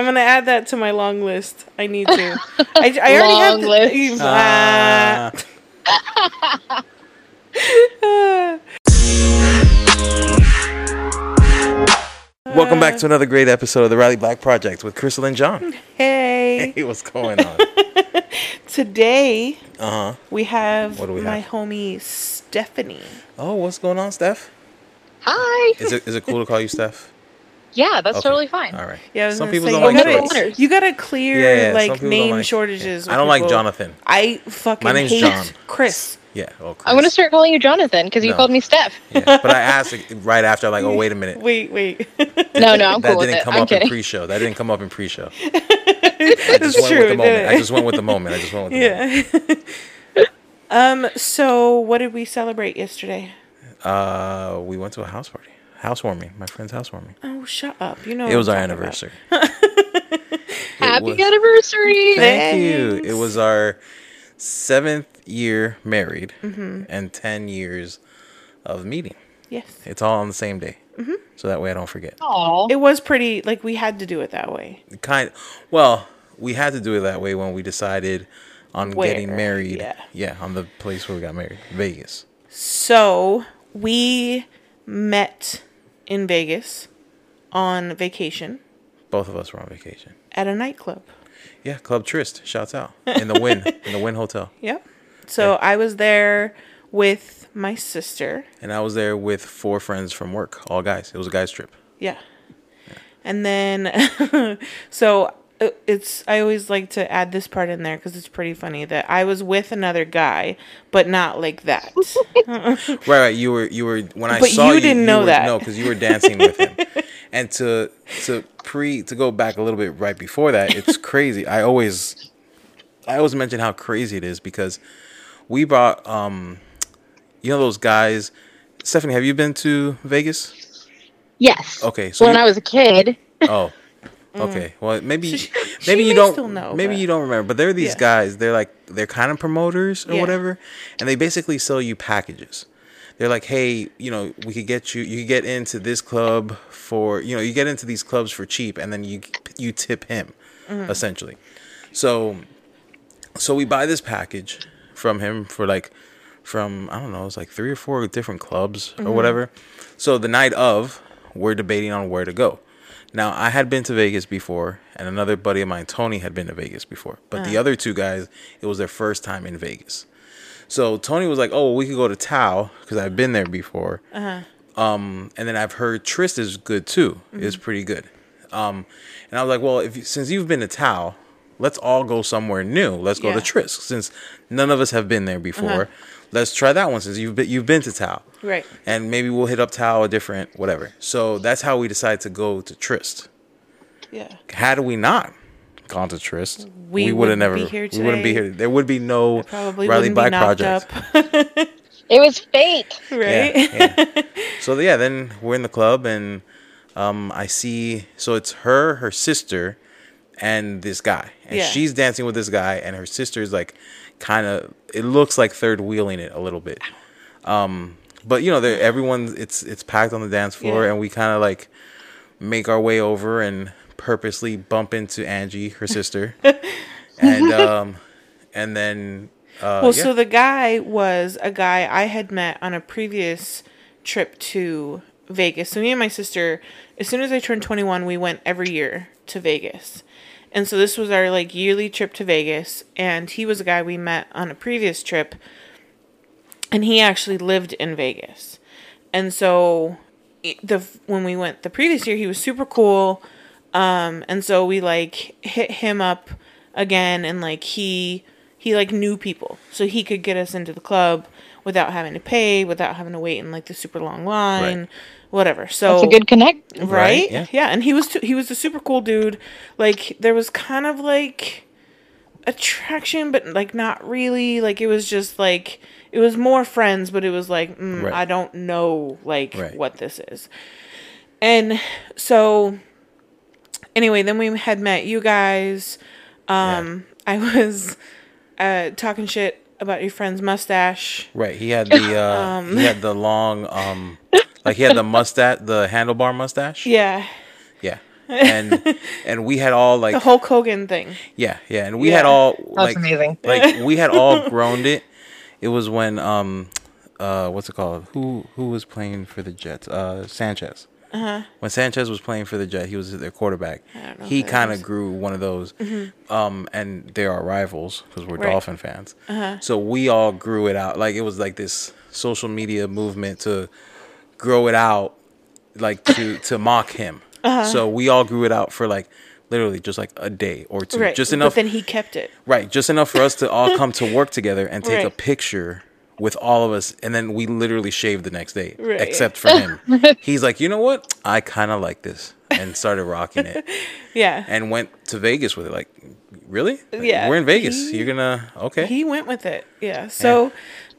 I'm gonna add that to my long list. I need to. I, I already Long have the, list. Ah. Welcome back to another great episode of the Riley Black Project with Crystal and John. hey, Hey, what's going on? today Uh huh. we have What do we my have? homie Stephanie. Oh, what's going on, Steph? Hi. Is it is it cool to call you Steph? Yeah, that's Okay. totally fine. All right. Yeah, I was Some gonna people say, don't you like middle gotta, letters. you gotta clear Yeah, yeah, like name like- shortages. I don't like. Jonathan. I fucking My name's hate John. Chris. Yeah. Oh, I'm gonna start calling you Jonathan because you No. called me Steph. Yeah. But I asked right after, like, oh, wait a minute. Wait, wait. No, no, I'm that cool with didn't it. come I'm up in pre-show. That didn't come up in pre-show. I That's just went true. with the moment. I just went with the moment. I just went with the moment. Yeah. um. So, what did we celebrate yesterday? Uh, we went to a house party, housewarming. My friend's housewarming. Oh, shut up! You know It was our anniversary. Happy was- anniversary! Thank you. It was our seventh year married Mm-hmm. and 10 years of meeting. Yes, It's all on the same day. Mm-hmm. So that way I don't forget. Aw. it was pretty. Like we had to do it that way. Kind well, we had to do it that way when we decided on Where, getting married. Yeah. yeah. on the place where we got married, Vegas. So we met in Vegas on vacation Both of us were on vacation. at a nightclub. Yeah, Club Tryst. Shouts out. In the Wynn, in the Wynn Hotel. Yep. So I was there with my sister. And I was there with four friends from work, all guys. It was a guys trip. Yeah. And then, so it's, I always like to add this part in there because it's pretty funny that I was with another guy, but not like that. Right, right. You were, you were. When I But saw you you, didn't know were, that. No, because you were dancing with him. And to to pre to go back a little bit right before that, it's crazy. I always, I always mention how crazy it is because we brought, um, you know, those guys. Stephanie, have you been to Vegas? Yes. Okay, so when you- I was a kid. Oh. Okay. Well, maybe So she- she maybe you don't know, maybe but- you don't remember, but they're these Yeah. guys. They're like they're kind of promoters or Yeah. whatever, and they basically sell you packages. They're like, hey, you know, we could get you. You could get into this club for you know, you get into these clubs for cheap, and then you you tip him, Mm-hmm. essentially. So, so we buy this package from him for like from I don't know, it's like three or four different clubs Mm-hmm. or whatever. So the night of, we're debating on where to go. Now I had been to Vegas before, and another buddy of mine, Tony, had been to Vegas before. But the other two guys, it was their first time in Vegas. So Tony was like, "Oh, we could go to Tao because I've been there before." Um, and then I've heard Tryst is good too. It's pretty good. Um, and I was like, "Well, if you, since you've been to Tao, let's all go somewhere new. Let's go Yeah. to Tryst since none of us have been there before. Let's try that one since you've been, you've been to Tao, Right. and maybe we'll hit up Tao a different whatever." So that's how we decided to go to Tryst. Yeah. Had we not gone to Tryst, We we, would have wouldn't never. be here we wouldn't be here. There would be no Probably Riley wouldn't Black project. up. It was fate. right? Yeah, yeah. so yeah, then we're in the club and um, I see so it's her, her sister, and this guy, and Yeah. she's dancing with this guy, and her sister is like kind of it looks like third wheeling it a little bit. Um, but you know, everyone it's it's packed on the dance floor, Yeah. and we kind of like make our way over and purposely bump into Angie, her sister, and um, and then uh, Well, yeah. so the guy was a guy I had met on a previous trip to Vegas. So me and my sister, as soon as I turned 21, we went every year to Vegas. And so this was our like yearly trip to Vegas and he was a guy we met on a previous trip and he actually lived in Vegas. And so the when we went the previous year, he was super cool. Um, and so we like hit him up again, and like he he like knew people, so he could get us into the club without having to pay, without having to wait in like the super long line, Right. Whatever. So That's a good connect. right? Right, yeah. yeah. and he was t- he was a super cool dude. Like there was kind of like attraction, but like not really. Like it was just like it was more friends, but it was like mm, Right. I don't know like Right. what this is. And so anyway, then we had met you guys. Um I was uh talking shit about your friend's mustache. Right. He had the uh Um. he had the long um like he had the mustache the handlebar mustache. Yeah. Yeah. and and we had all like The Hulk Hogan thing. yeah, yeah, and we had all That's like amazing. like we had all groaned it. It was when um uh what's it called? Who who was playing for the Jets? Uh Sanchez. Uh-huh. When Sanchez was playing for the Jet, he was their quarterback. He kind of grew one of those, um, and they are rivals because we're Right. Uh-huh. Dolphin fans. So we all grew it out. Like it was like this social media movement to grow it out, like to to mock him. Uh-huh. So we all grew it out for like literally just like a day or two, Right. just enough But then he kept it. Right, just enough for us to all come to work together and take a picture with all of us, and then we literally shaved the next day, Right. except for him. He's like, you know what? I kind of like this, and started rocking it, Yeah. and went to Vegas with it. Like, really? Like, Yeah, we're in Vegas. he- You're gonna okay? he went with it. Yeah. So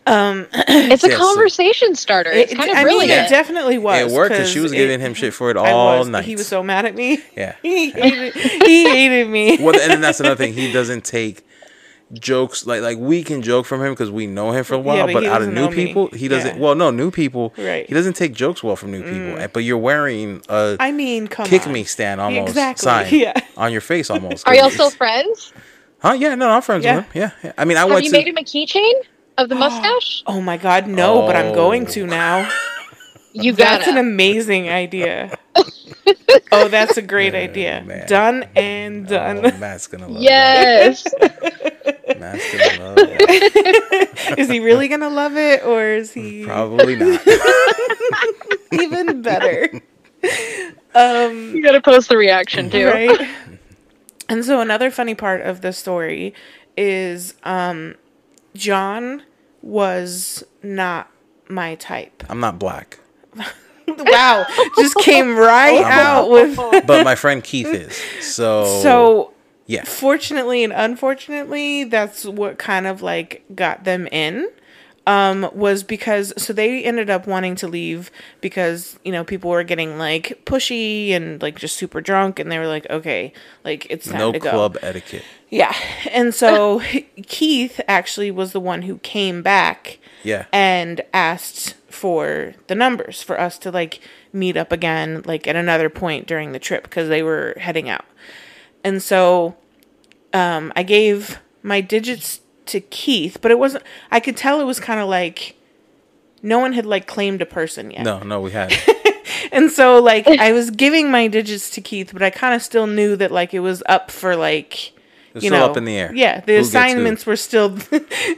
um, It's a Yeah, so- conversation starter. It's it, kind of I brilliant. mean, it definitely was. it worked because she was it- giving him shit for it all was. night. He was so mad at me. yeah. He hated, he hated me. well, and then that's another thing. He doesn't take jokes like like we can joke from him because we know him for a while, but but, out of new know me. people, he doesn't. Yeah. Well, no, new people, Right. Mm. He doesn't take jokes well from new people. And- But you're wearing a I mean, come kick on. me stand almost Exactly, sign yeah. on your face almost. Are y'all still friends? Huh? Yeah, no, I'm friends Yeah. with him. Yeah, yeah. I mean, I Have went you to. made him a keychain of the mustache? Oh my God, no! But I'm going Oh. to now. You That's got an amazing idea. oh, that's a great idea. man. Done and done. Oh, Matt's gonna love Yes. That. Matt's gonna love that. is he really gonna love it, or is he Probably not. even better? Um, you got to post the reaction too. right? And so another funny part of the story is um John was not my type. I'm not black, Wow, just came right out with but my friend Keith is. So so yeah, fortunately and unfortunately that's what kind of like got them in um was because so they ended up wanting to leave because you know people were getting like pushy and like just super drunk and they were like okay like it's time no to go club etiquette. yeah and so keith actually was the one who came back Yeah. and asked for the numbers for us to like meet up again like at another point during the trip because they were heading out and so um i gave my digits to keith but it wasn't i could tell it was kind of like no one had like claimed a person yet No, no, we had. and so like i was giving my digits to keith but i kind of still knew that like it was up for like you still know up in the air. yeah the Who who. assignments were still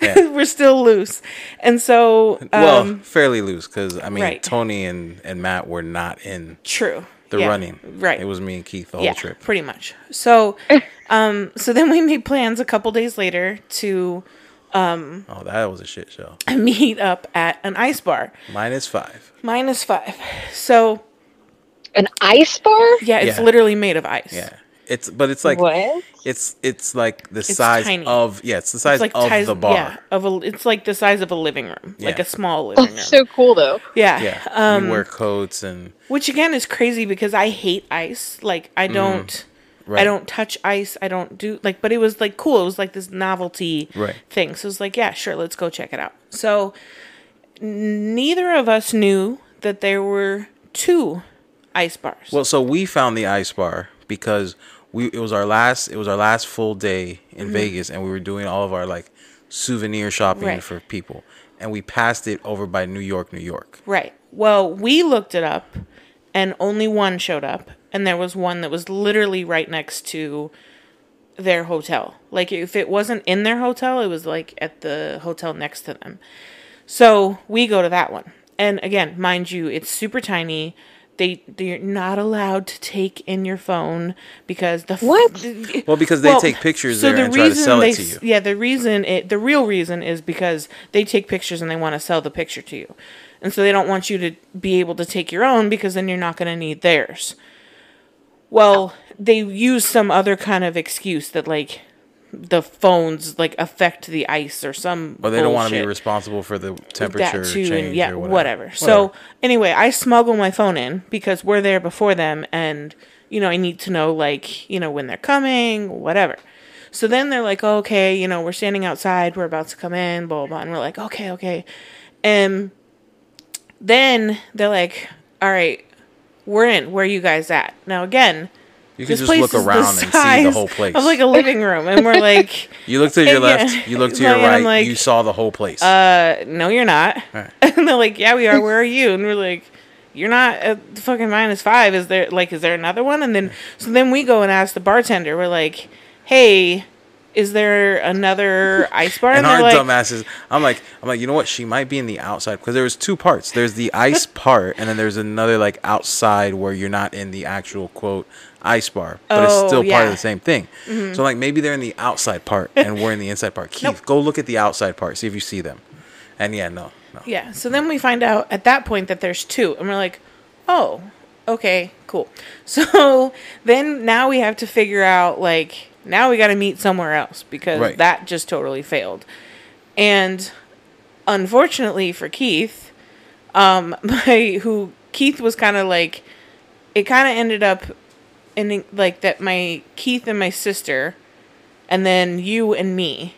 Yeah. were still loose and so um well, fairly loose because I mean right. Tony and and Matt were not in true the Yeah, running. right It was me and Keith the whole yeah trip. pretty much so um so then we made plans a couple days later to um Oh, that was a shit show. meet up at an ice bar Minus five. minus five so An ice bar? yeah it's Yeah. literally made of ice Yeah. It's but it's like what? it's it's like the size tiny. of yeah, it's the size it's like of ties- the bar. yeah of a it's like the size of a living room like a small Oh, living room so cool though. yeah Yeah. um you wear coats and Which again is crazy because I hate ice. Like I don't I Mm. right. don't touch ice. I don't do like but it was like cool. It was like this novelty Right. thing. So it was like, yeah, sure, let's go check it out. So neither of us knew that there were two ice bars. Well, so we found the ice bar because we it was our last it was our last full day in Vegas and we were doing all of our like souvenir shopping Mm-hmm. Right. for people. And we passed it over by New York, New York. right. Well, we looked it up and only one showed up and there was one that was literally right next to their hotel. Like if it wasn't in their hotel, it was like at the hotel next to them. So we go to that one. And again, mind you, it's super tiny. They they're not allowed to take in your phone because the f- What? Well, because they take pictures there and try to sell they it to you. Yeah, the reason it the real reason is because they take pictures and they want to sell the picture to you. And so they don't want you to be able to take your own because then you're not going to need theirs. Well, they use some other kind of excuse that like the phones like affect the ice or some But they don't want to be responsible for the temperature that too, change and yeah, or whatever. whatever. So anyway, I smuggle my phone in because we're there before them, and you know I need to know like you know when they're coming, whatever. So then they're like, oh, okay, you know, we're standing outside, we're about to come in, blah blah, blah. and we're like, okay, okay, and then they're like, all right, we're in. Where are you guys at? Now again, You can this just look around and see the whole place. of like a living room, and we're like, you look to your Yeah. left, you look to your right, like, you saw the whole place. uh, no, you're not. Right. And they're like, yeah, we are. Where are you? And we're like, you're not at the fucking minus five. Is there like, is there another one? And then so then we go and ask the bartender. We're like, hey, is there another ice bar? and our like, dumbasses, I'm like, I'm like, you know what? She might be in the outside because there was two parts. There's the ice part, and then there's another like outside where you're not in the actual quote ice bar, but it's Oh, still part yeah. of the same thing. Mm-hmm. So like maybe they're in the outside part and we're in the inside part. Keith, go look at the outside part, see if you see them. And yeah, no, no. Yeah. So then we find out at that point that there's two, and we're like, oh, okay, cool. So then now we have to figure out like now we got to meet somewhere else because Right. that just totally failed. And unfortunately for Keith, um, my who Keith was kind of like, it kind of ended up ending like that. My Keith and my sister, and then you and me.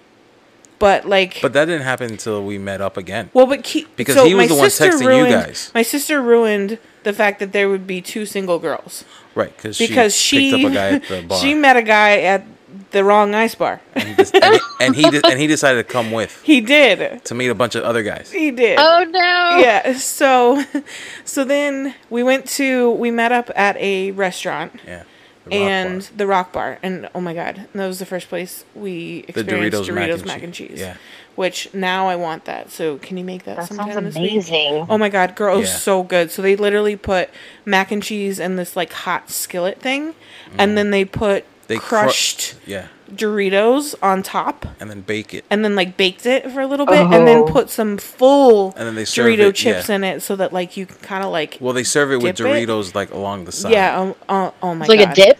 But like, But that didn't happen until we met up again. well, but Ke- Because so he was the one texting you guys. My sister ruined the fact that there would be two single girls Right, because because she, she picked up a guy at the bar. she met a guy at the wrong ice bar. and, he just- and he, and, he de- and he decided to come with He did. to meet a bunch of other guys. He did. Oh no! Yeah. So, so then we went to we met up at a restaurant Yeah. the and bar. the Rock Bar, and oh my god, that was the first place we The experienced Doritos Doritos, mac and cheese. cheese. Yeah. Which now I want that. So can you make that, That sometime sounds this week? amazing. Oh my god, girl, Yeah. so good. So they literally put mac and cheese in this like hot skillet thing, and mm. then they put They cru- crushed yeah, Doritos on top, and then bake it. and then like baked it for a little bit, and then Oh. put some full And then they serve Dorito it, chips yeah. in it, so that like you can kind of like Well, they serve it with Dip it? Doritos like along the side. yeah. Oh, oh, oh my It's like god, a dip.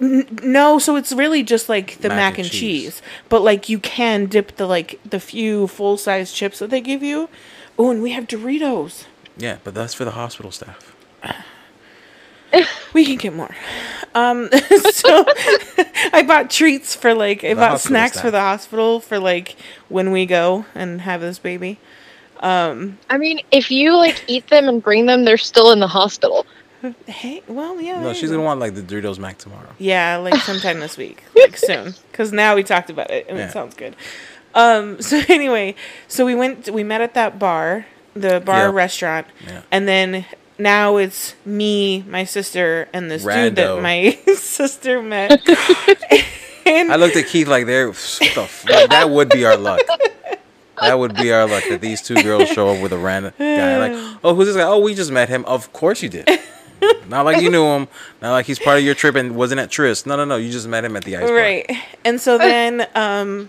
No, so it's really just like the Mac mac, and and cheese. cheese. but like you can dip the like the few full size chips that they give you. Oh, and we have Doritos. Yeah, but that's for the hospital staff. We can get more. Um, so I bought treats for like I The bought snacks staff. for the hospital for like when we go and have this baby. I mean, if you like eat them and bring them, they're still in the hospital. Hey, well, yeah. No, she's gonna want like the Doritos Mac tomorrow. Yeah, like sometime this week, like soon, because now we talked about it and Yeah. it sounds good. Um. So anyway, so we went. We met at that bar, the bar Yep. restaurant, Yeah. and then now it's me, my sister, and this dude that my sister met. I looked at Keith like there. What the f- like, that would be our luck. That would be our luck that these two girls show up with a random guy. Like, oh, who's this guy? Oh, we just met him. Of course you did. Not like you knew him. Not like he's part of your trip and wasn't at Tris. No, no, no. You just met him at the ice right, and so then um,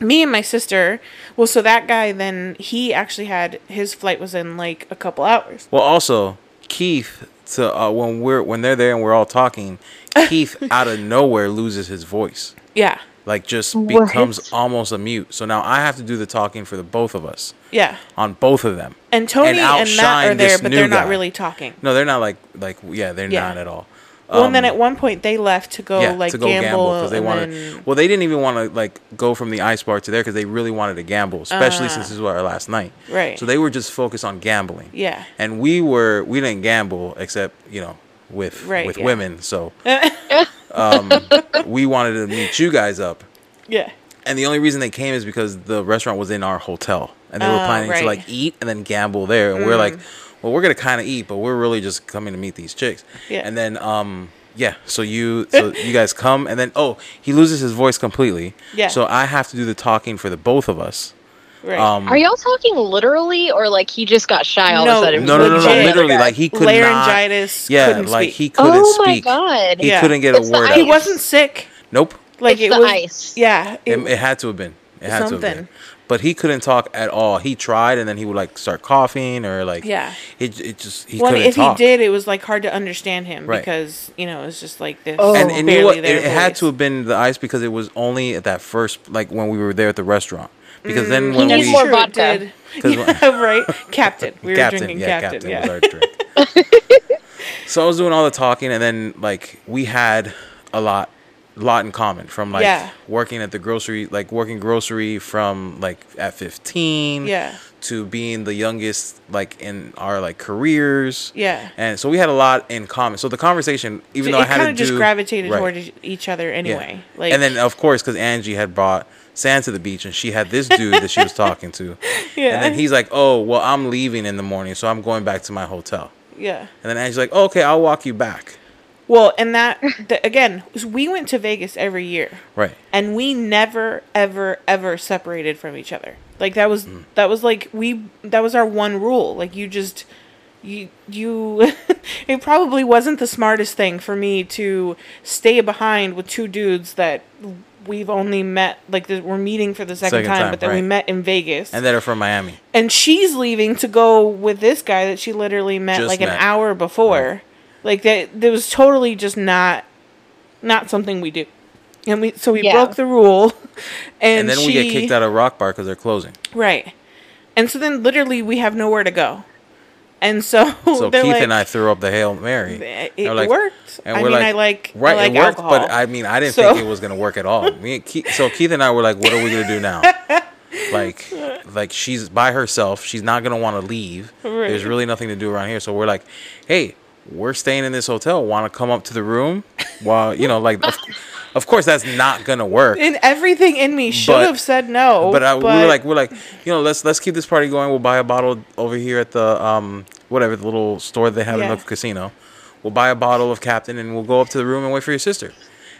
me and my sister. Well, so that guy then he actually had his flight was in like a couple hours. Well, also Keith. To uh, when we're when they're there and we're all talking, Keith out of nowhere loses his voice. Yeah. Like just What? becomes almost a mute. So now I have to do the talking for the both of us Yeah. on both of them. And Tony and, Matt are there, but they're not guy. really talking. No, they're not like like yeah, they're Yeah. not at all. Well, and then Um, at one point they left to go yeah, like to go gamble, because they wanted. then- Well, they didn't even want to like go from the ice bar to there because they really wanted to gamble, especially Ah. since this was our last night. Right. So they were just focused on gambling. Yeah. And we were we didn't gamble except you know with Right, with yeah. women. So um, we wanted to meet you guys up. yeah, And the only reason they came is because the restaurant was in our hotel, and they were Oh, planning right. Mm. to like eat and then gamble there. And we're like, well, we're gonna kind of eat, but we're really just coming to meet these chicks. Yeah. And then, um, yeah. So you, so you guys come, and then oh, he loses his voice completely. Yeah. So I have to do the talking for the both of us. right. Um, Are y'all talking literally, or like he just got shy all No, of a sudden? no, no, no, no, literally, like he could not. Laryngitis. Yeah, couldn't like he couldn't speak. Oh my speak. god! He Yeah. couldn't get It's a the word ice. out. He wasn't sick. Nope. Like It's it the was. ice. Yeah. It, It, it had to have been. It had to have been. But he couldn't talk at all. He tried, and then he would like start coughing or like. Yeah. It, it just he well, couldn't if talk. he did, it was like hard to understand him Right. because you know it's just like this. Oh. and, and you know what? It, it had to have been the ice because it was only at that first, like when we were there at the restaurant. Because Mm, then when needs we more True, vodka. did. 'Cause Yeah, right. Captain. We were Captain, drinking yeah, Captain. Captain was our drink. so I was doing all the talking, and then like we had a lot lot in common from like Yeah. working at the grocery like working grocery from like at 15 Yeah. to being the youngest like in our like careers Yeah. and so we had a lot in common so the conversation even So though i had kind to of just do- gravitated Right. toward each other Yeah. anyway. Like, and then of course because angie had brought sand to the beach and she had this dude that she was talking to Yeah. and then he's like oh well i'm leaving in the morning so i'm going back to my hotel yeah. and then angie's like oh, okay i'll walk you back Well, and that the, again, we went to Vegas every year, right and we never, ever, ever separated from each other. Like that was Mm. that was like we that was our one rule. Like you just you you it probably wasn't the smartest thing for me to stay behind with two dudes that we've only met like that we're meeting for the second, Second time, time, but that we met in Vegas. and that are from miami and she's leaving to go with this guy that she literally met Just like an hour before. Like that that was totally just not not something we do. And we so we Yeah. broke the rule and, and then she, we get kicked out of rock bar because they're closing Right. And so then literally we have nowhere to go. And so So Keith like, and I threw up the Hail Mary. It, And like- worked. And I we're mean, like, I like right, I like it worked, alcohol. but I mean, I didn't So- think it was gonna work at all. Me and Keith, so Keith and I were like, what are we gonna do now? like, like she's by herself. She's not gonna want to leave. Right. There's really nothing to do around here. So we're like, hey, we're staying in this hotel. Want to come up to the room? While you know, like, of, of course, that's not gonna work. and everything in me should But- have said no. But, I, we were like, we're like, you know, let's let's keep this party going. We'll buy a bottle over here at the um whatever the little store they have Yeah. in the casino. We'll buy a bottle of Captain and we'll go up to the room and wait for your sister.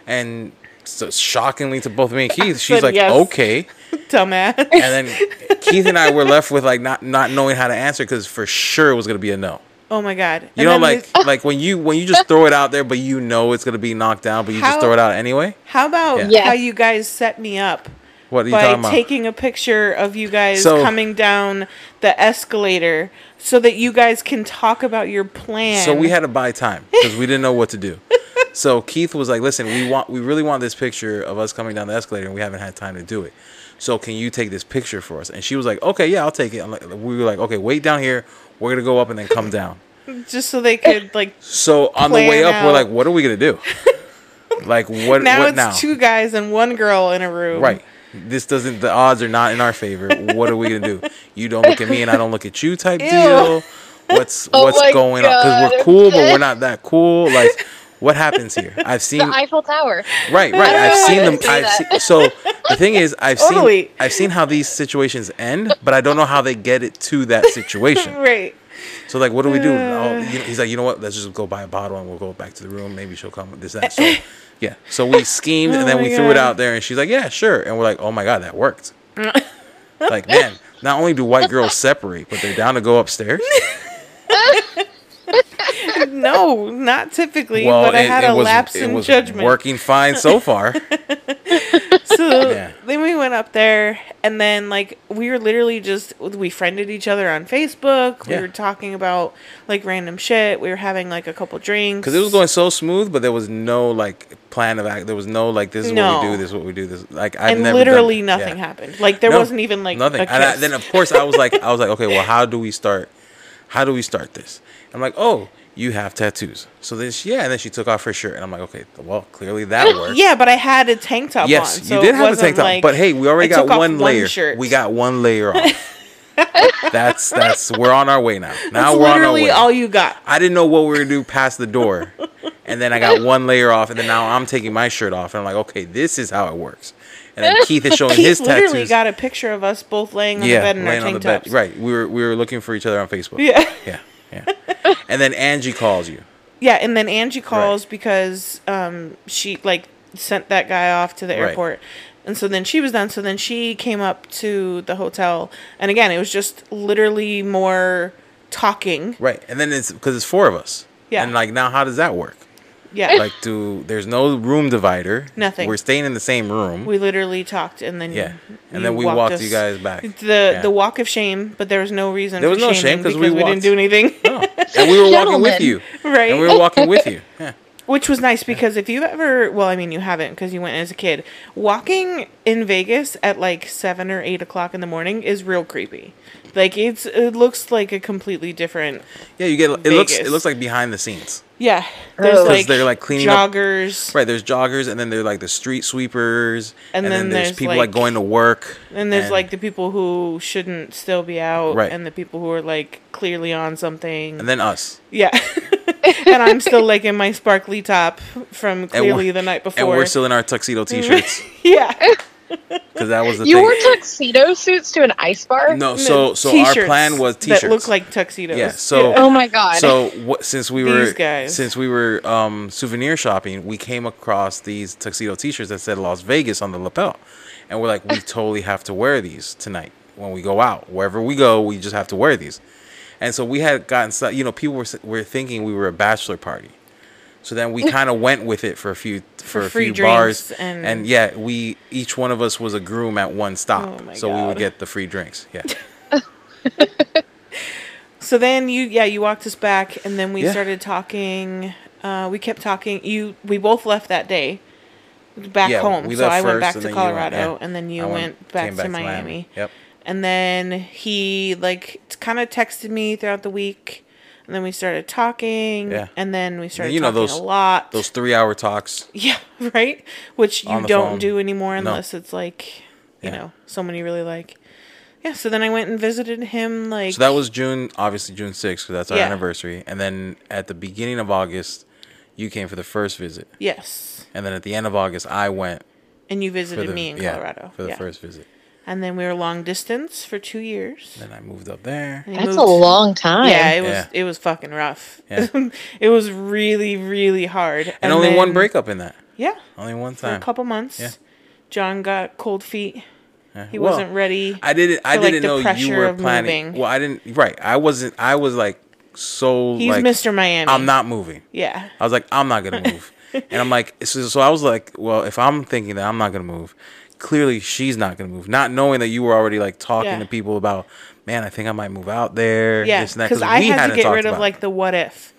And so shockingly to both me and Keith, she's like, yes. okay. dumbass. And then Keith and I were left with like not not knowing how to answer because for sure it was gonna be a no. Oh my god. You And know, then like this- like when you when you just throw it out there, but you know it's gonna be knocked down, but you just throw it out anyway. how about Yeah. Yeah. how you guys set me up What are you by talking about? taking a picture of you guys So- coming down the escalator so that you guys can talk about your plan. So we had to buy time because we didn't know what to do. So Keith was like, "Listen, we want, we really want this picture of us coming down the escalator, and we haven't had time to do it. So can you take this picture for us?" And she was like, "Okay, yeah, I'll take it." I'm like, we were like, "Okay, wait down here. We're gonna go up and then come down." just so they could like So on the way Plan up, we're like, "What are we gonna do? like what? now what it's now? two guys and one girl in a room. Right. This doesn't. The odds are not in our favor. What are we gonna do? You don't look at me, and I don't look at you. Type Ew. deal. What's Oh what's my going on? Because we're cool, but we're not that cool. Like, what happens here? I've seen. The Eiffel Tower. Right, right. I don't I've seen them. I've seen, so the thing is, I've Totally. seen I've seen how these situations end, but I don't know how they get it to that situation. Right. So like, what do we do? Uh. Oh, you know, he's like, you know what? Let's just go buy a bottle and we'll go back to the room. Maybe she'll come this that. So yeah. So we schemed and Oh then my we threw it out there, and she's like, yeah, sure. And we're like, oh my god, that worked. like man, not only do white girls separate, but they're down to go upstairs. No, not typically. Well, but I had it a was lapse it in was judgment. working fine so far. So Yeah. then we went up there, and then like we were literally just we friended each other on Facebook. We Yeah. were talking about like random shit. We were having like a couple drinks Because it was going so smooth, but there was no like plan of act. There was no like this is what we do. This is what we do. This like I've and never literally done, nothing yeah. happened. Like there No, wasn't even like nothing. And I, then of course I was like I was like okay, well how do we start? How do we start this? I'm like oh you have tattoos. So then she, yeah, and then she took off her shirt, and I'm like okay, well clearly that worked. yeah, but I had a tank top Yes, on. So you did have a tank top, like- but hey, we already got one layer. shirt. We got one layer off. that's that's we're on our way now. Now That's we're on our way. all you got. I didn't know what we were gonna do past the door, and then I got one layer off, and then now I'm taking my shirt off, and I'm like, okay, this is how it works. And then Keith is showing Keith his literally tattoos. got a picture of us both laying on yeah, the bed in our tank bed. tops. Right, we were we were looking for each other on Facebook. Yeah. yeah, yeah. And then Angie calls you. Yeah, and then Angie calls because um, she like sent that guy off to the Right. airport. And so then she was done. So then she came up to the hotel. And again, it was just literally more talking. Right, and then it's because it's four of us. Yeah. And like now, how does that work? Yeah. Like, do there's no room divider. Nothing. We're staying in the same room. we literally talked and then yeah, and you then we walked, us- you guys back. The Yeah. the walk of shame, but there was no reason There for was no shaming shame 'cause because we we, didn't do anything. No. And we were walking with you. Right. And we were walking with you. Yeah. Which was nice because if you ever, well, I mean, you haven't because you went as a kid. Walking in Vegas at like seven or eight o'clock in the morning is real creepy. Like it's, it looks like a completely different. Yeah, you get it looks it looks like behind the scenes. Yeah, there's 'Cause like they're, like, cleaning up- joggers, Right, there's joggers and then they're like the street sweepers And and, then then, there's, there's, people like- like going to work. and there's like the people who shouldn't still be out, Right. and the people who are like clearly on something. and then us. yeah, and I'm still like in my sparkly top from clearly the night before. And we're still in our tuxedo t-shirts yeah. Because that was the You thing. wore tuxedo suits to an ice bar? no, so so our plan was t-shirts. that look like tuxedos. Yeah, so- Oh my god. So what, since we were These guys. since we were um, souvenir shopping, we came across these tuxedo T-shirts that said Las Vegas on the lapel, and we're like, we totally have to wear these tonight when we go out. Wherever we go, we just have to wear these. And so we had gotten, so- you know, people were were thinking we were a bachelor party. So then we kind of went with it for a few for, For a few bars, and- and yeah, we each one of us was a groom at one stop, Oh so we would get the free drinks. Yeah, So then you yeah you walked us back and then we Yeah. started talking. Uh, we kept talking. You we both left that day back Yeah, home. So I went first back to you went- Colorado yeah. and then you I went, back, came to Miami. Yep. And then he like kind of texted me throughout the week. And then we started talking. Yeah. And then we started you know talking those- a lot. Those three-hour talks. Yeah, right. Which you don't phone. do anymore No. unless it's like, you Yeah. know, someone you really like. Yeah. So then I went and visited him. Like So that was June, obviously June 6th, because that's our Yeah. anniversary. And then at the beginning of August, you came for the first visit. yes. And then at the end of August, I went And you visited the, me in yeah, Colorado for the yeah. first visit. And then we were long distance for two years. Then I moved up there. And he That's a long time. Yeah, it was Yeah. it was fucking rough. Yeah. it was really really hard. And, only one breakup in that. Yeah, Only one for a couple months. Yeah. John got cold feet. Yeah. He Well, wasn't ready. I didn't. I for, like, didn't know you were planning. moving. Well, I didn't. Right. I wasn't. I was like so. He's like, Mr. Miami. I'm not moving. Yeah. I was like, I'm not gonna move. and I'm like, so, so I was like, well, if I'm thinking that I'm not gonna move, clearly she's not gonna move. Not knowing that you were already like talking Yeah. to people about, man, I think I might move out there. Yeah, this and that, because I had to get rid of about it. like the what if,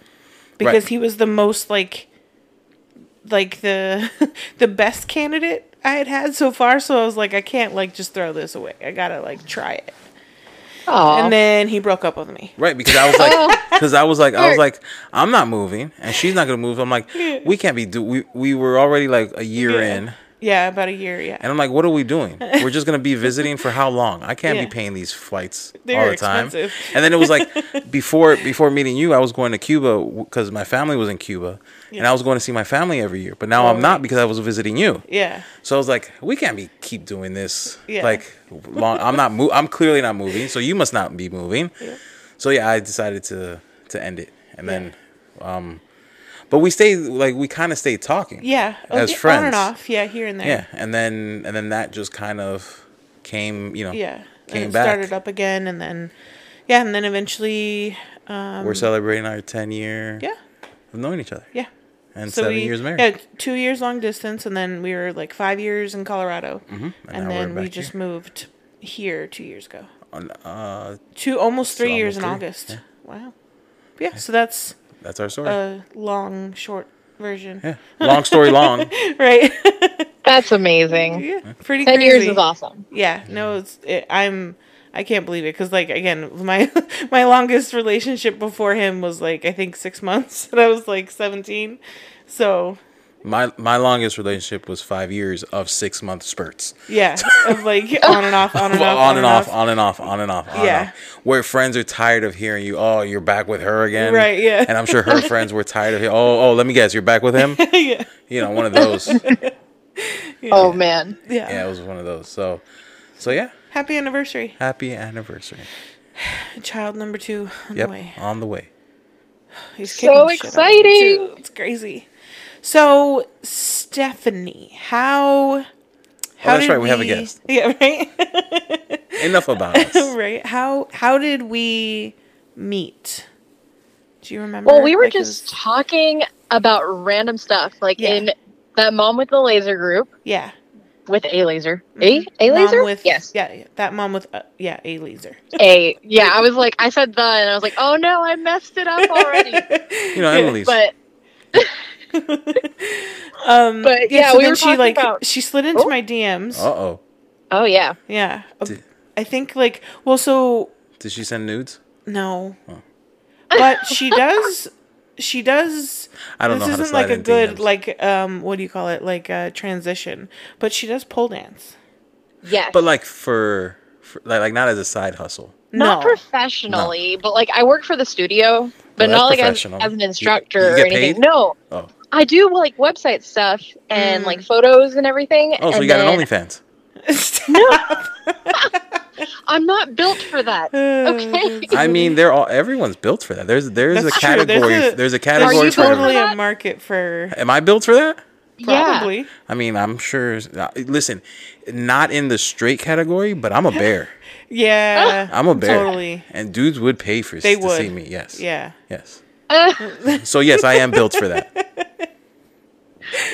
because Right. he was the most like, like the the best candidate I had had so far. So I was like, I can't like just throw this away. I gotta like try it. Aw. And then he broke up with me. Right, because I was like, oh. because I was like, I was like, I'm not moving, and she's not gonna move. I'm like, we can't be do. We we were already like a year Yeah. in, Yeah, about a year. Yeah, and I'm like, what are we doing? We're just gonna be visiting for how long? I can't Yeah. be paying these flights They're all the time. expensive. And then it was like before before meeting you, I was going to Cuba because my family was in Cuba, and I was going to see my family every year. But now Oh, I'm not because I was visiting you. yeah, So I was like, we can't be keep doing this. Yeah. Like long. I'm not. Mo- I'm clearly not moving. So you must not be moving. Yeah. So yeah, I decided to to end it, and then, um, but we stayed like we kind of stayed talking. yeah. Oh, As yeah, on and off. Yeah, here and there. Yeah, and then and then that just kind of came. You know. yeah. Came and back. started up again, and then yeah, and then eventually, um, We're celebrating our ten year yeah, of knowing each other yeah. and So seven we, years married. Yeah, two years long distance, and then we were like five years in Colorado, Mm-hmm. And and, then we just here. moved here two years ago. On, uh, Two almost three So years in three, August. Wow. Yeah, so that's that's our story. a long, short version. yeah. Long story long. Right. That's amazing. yeah. Pretty Ten crazy. years is awesome. Yeah. No, it's it, I'm. I can't believe it because, like, again, my my longest relationship before him was like I think six months, and I was like seventeen. So My my longest relationship was five years of six month spurts. yeah, of like on and off, on and off, on and off, on and off, on and off. on and Yeah. off. Where friends are tired of hearing you, oh, you're back with her again. Right, yeah. And I'm sure her friends were tired of hearing, oh, oh, let me guess, you're back with him? yeah. You know, one of those. Oh man. Yeah. Yeah, it was one of those. So, so yeah, Happy anniversary. happy anniversary. Child number two on Yep, the way. on the way. He's So kicking the shit out of me, exciting. It's crazy. So Stephanie, how? How Oh, that's did right, we have a guest. Yeah, right. Enough about us. right. How how did we meet? Do you remember? Well, we were Like, just was- talking about random stuff, like Yeah. in that mom with the laser group yeah. with a laser, a a Mom laser. with yes, Yeah, yeah, that mom with uh, yeah a laser. a. Yeah, I was like, I said the, and I was like, oh no, I messed it up already. You know, I Emily's. but um, But, yeah, so we then were she talking like about- she slid into Oh. my DMs. Uh oh. Oh yeah. Yeah, Did- I think like well, so Did she send nudes? no, but she does. She does. I don't this know how to isn't like a good DMs. like um what do you call it like uh, transition, but she does pole dance. Yes. But like for, for like like not as a side hustle. not no. professionally, but like I work for the studio, but that's not like as, as an instructor you or anything. paid? No, Oh. I do like website stuff and Mm. like photos and everything. Oh, so and you got an then- OnlyFans. I'm not built for that. Okay. I mean, they're all everyone's built for that. There's there's That's a true. There's a- There's a, Are you for. totally that? a market for Am I built for that? probably. I mean, I'm sure. uh, Listen, not in the straight category, but I'm a bear. Yeah, I'm a bear. Totally. And dudes would pay for They to would. see me. Yes. Yeah. Yes. So yes, I am built for that.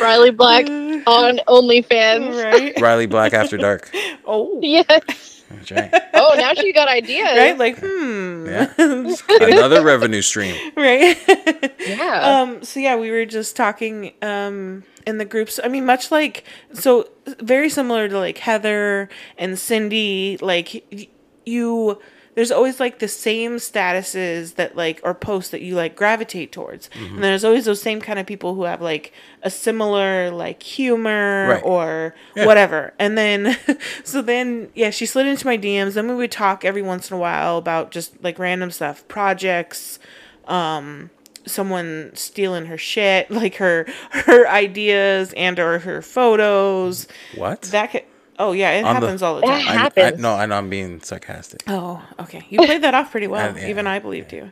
Riley Black on OnlyFans. Right. Riley Black After Dark. Oh. Yes. That's right. Oh, now she got ideas. Right. Like hmm. Yeah. Another revenue stream. right. Yeah. um. So yeah, we were just talking um in the groups. I mean, much like so, very similar to like Heather and Cindy. Like y- you. There's always like the same statuses that like or posts that you like gravitate towards, and there's always those same kind of people who have like a similar like humor Right. or Yeah. whatever. And then, so then, yeah, she slid into my DMs. Then we would talk every once in a while about just like random stuff, projects, um, someone stealing her shit, like her her ideas and or her photos. What? That could, oh yeah, it On the- happens all the That time. I, I, happens. no, I know I'm being sarcastic. Oh, okay. You played that off pretty well. Uh, yeah, Even I believed you.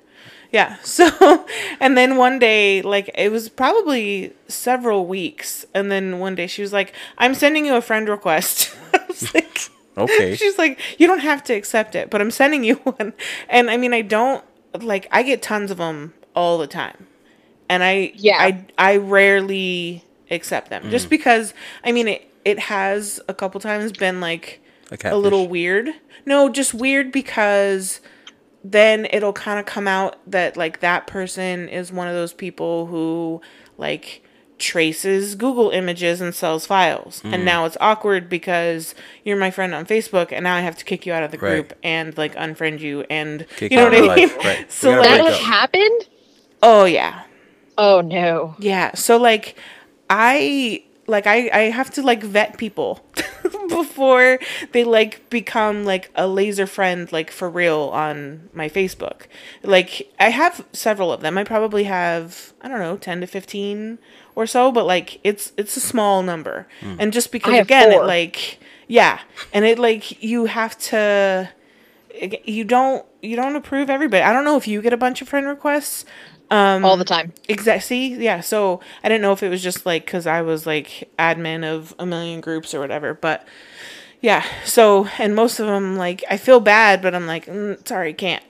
Yeah. So, and then one day, like, it was probably several weeks. And then one day she was like, I'm sending you a friend request. Like, Okay. She's like, you don't have to accept it, but I'm sending you one. And I mean, I don't, like, I get tons of them all the time. And I, Yeah. I, I rarely accept them Mm. just because, I mean, it, it has a couple times been like, A a little weird. No, just weird because then it'll kind of come out that like that person is one of those people who like traces Google images and sells files. Mm. And now it's awkward because you're my friend on Facebook and now I have to kick you out of the Right. group and like unfriend you and Kick you know what I mean? right. So like that has happened? oh yeah. Oh no. Yeah. So like I like I I have to like vet people before they like become like a laser friend like for real on my Facebook. Like I have several of them. I probably have I don't know 10 to 15 or so, but like it's it's a small number. Hmm. And just because I have again it like yeah, and it like you have to you don't you don't approve everybody. I don't know if you get a bunch of friend requests. Um, All the time. Exactly. Yeah. So I didn't know if it was just like because I was like admin of a million groups or whatever, but yeah. So and most of them like I feel bad, but I'm like mm, sorry, can't.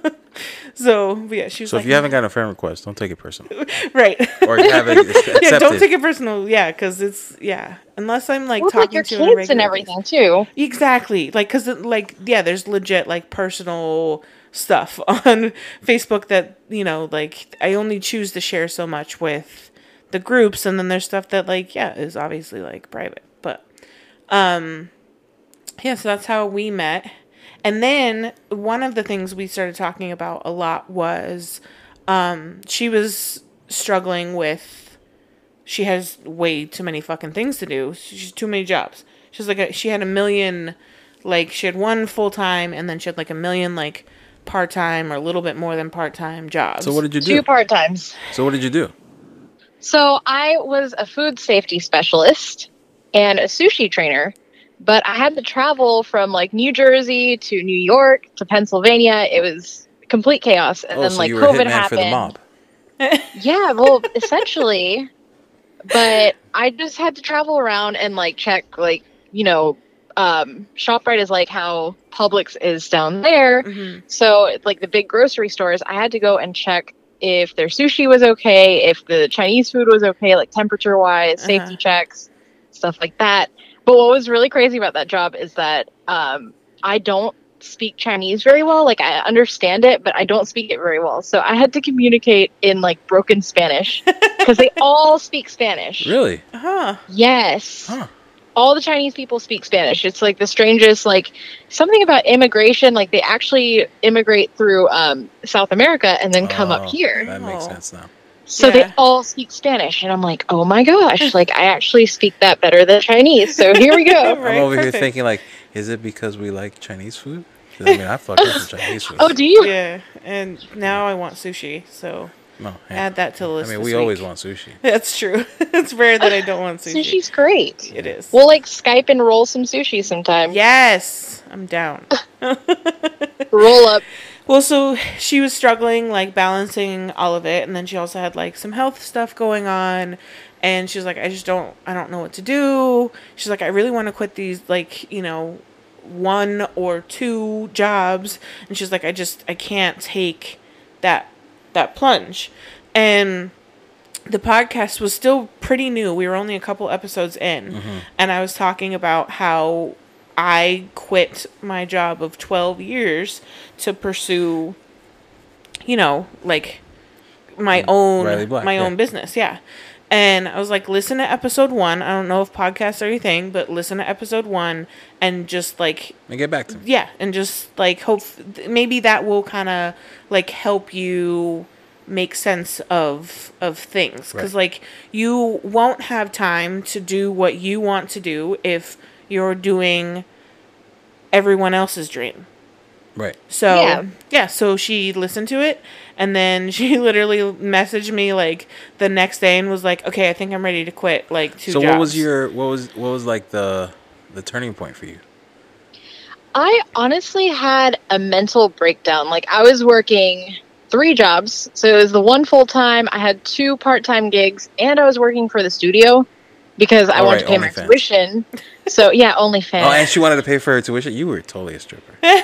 so but yeah, she was So like, if you haven't gotten a friend request, don't take it personal. right. Or you haven't accepted. yeah, don't take it personal. Yeah, because it's yeah. Unless I'm like With talking like your to you on a kids and regular everything too. Exactly. Like, cause like, yeah, there's legit like personal stuff on Facebook that, you know, like I only choose to share so much with the groups. And then there's stuff that like, yeah, is obviously like private, but, um, yeah, so that's how we met. And then one of the things we started talking about a lot was, um, she was struggling with she has way too many fucking things to do. She's too many jobs. She's like a, she had a million, like she had one full time, and then she had like a million like part time or a little bit more than part time jobs. So what did you do? Two do? part times. So what did you do? So I was a food safety specialist and a sushi trainer, but I had to travel from like New Jersey to New York to Pennsylvania. It was complete chaos. And Oh, then so like you were COVID happened. for the mob. Yeah, well, essentially. But I just had to travel around and like check like, you know, um ShopRite is like how Publix is down there. hmm So, like the big grocery stores, I had to go and check if their sushi was okay, if the Chinese food was okay, like temperature wise, Uh-huh. safety checks, stuff like that. But what was really crazy about that job is that um, I don't speak Chinese very well. Like I understand it, but I don't speak it very well. So I had to communicate in like broken Spanish because they all speak Spanish. Really? Huh. Yes. Huh. All the Chinese people speak Spanish. It's like the strangest, like something about immigration. Like they actually immigrate through um, South America and then come Oh, up here. That makes Oh. sense now. So Yeah. they all speak Spanish, and I'm like, oh my gosh, like I actually speak that better than Chinese. So here we go. Right, I'm over perfect. here thinking like, is it because we like Chinese food? 'Cause, I mean, I fuck with some Chinese food. oh, do you? Yeah, and now I want sushi, so no, yeah. add that to the list. I mean, this we always week. want sushi. That's true. it's rare that I don't want sushi. Sushi's great. It is. We'll like Skype and roll some sushi sometime. yes, I'm down. Roll up. Well, so she was struggling, like balancing all of it, and then she also had like some health stuff going on, and she's like, I just don't, I don't know what to do. She's like, I really want to quit these, like, you know, one or two jobs, and she's like, I just, I can't take that, that plunge, and the podcast was still pretty new. We were only a couple episodes in, mm-hmm. and I was talking about how I quit my job of 12 years to pursue, you know, like my mm, own Black, my yeah. own business, yeah. And I was like, listen to episode one. I don't know if podcasts are your thing, but listen to episode one and just like And get back to me. yeah and just like hope maybe that will kind of like help you make sense of of things because Right. like you won't have time to do what you want to do if you're doing everyone else's dream Right. so Yeah. yeah. so she listened to it and then she literally messaged me like the next day and was like okay i think i'm ready to quit like two So what was your what was what was like the the turning point for you? I honestly had a mental breakdown. Like I was working three jobs. So it was the one full time, I had two part time gigs, and I was working for the studio because I Oh, wanted right, to pay my OnlyFans. tuition. So yeah, OnlyFans. Oh, and she wanted to pay for her tuition. You were totally a stripper.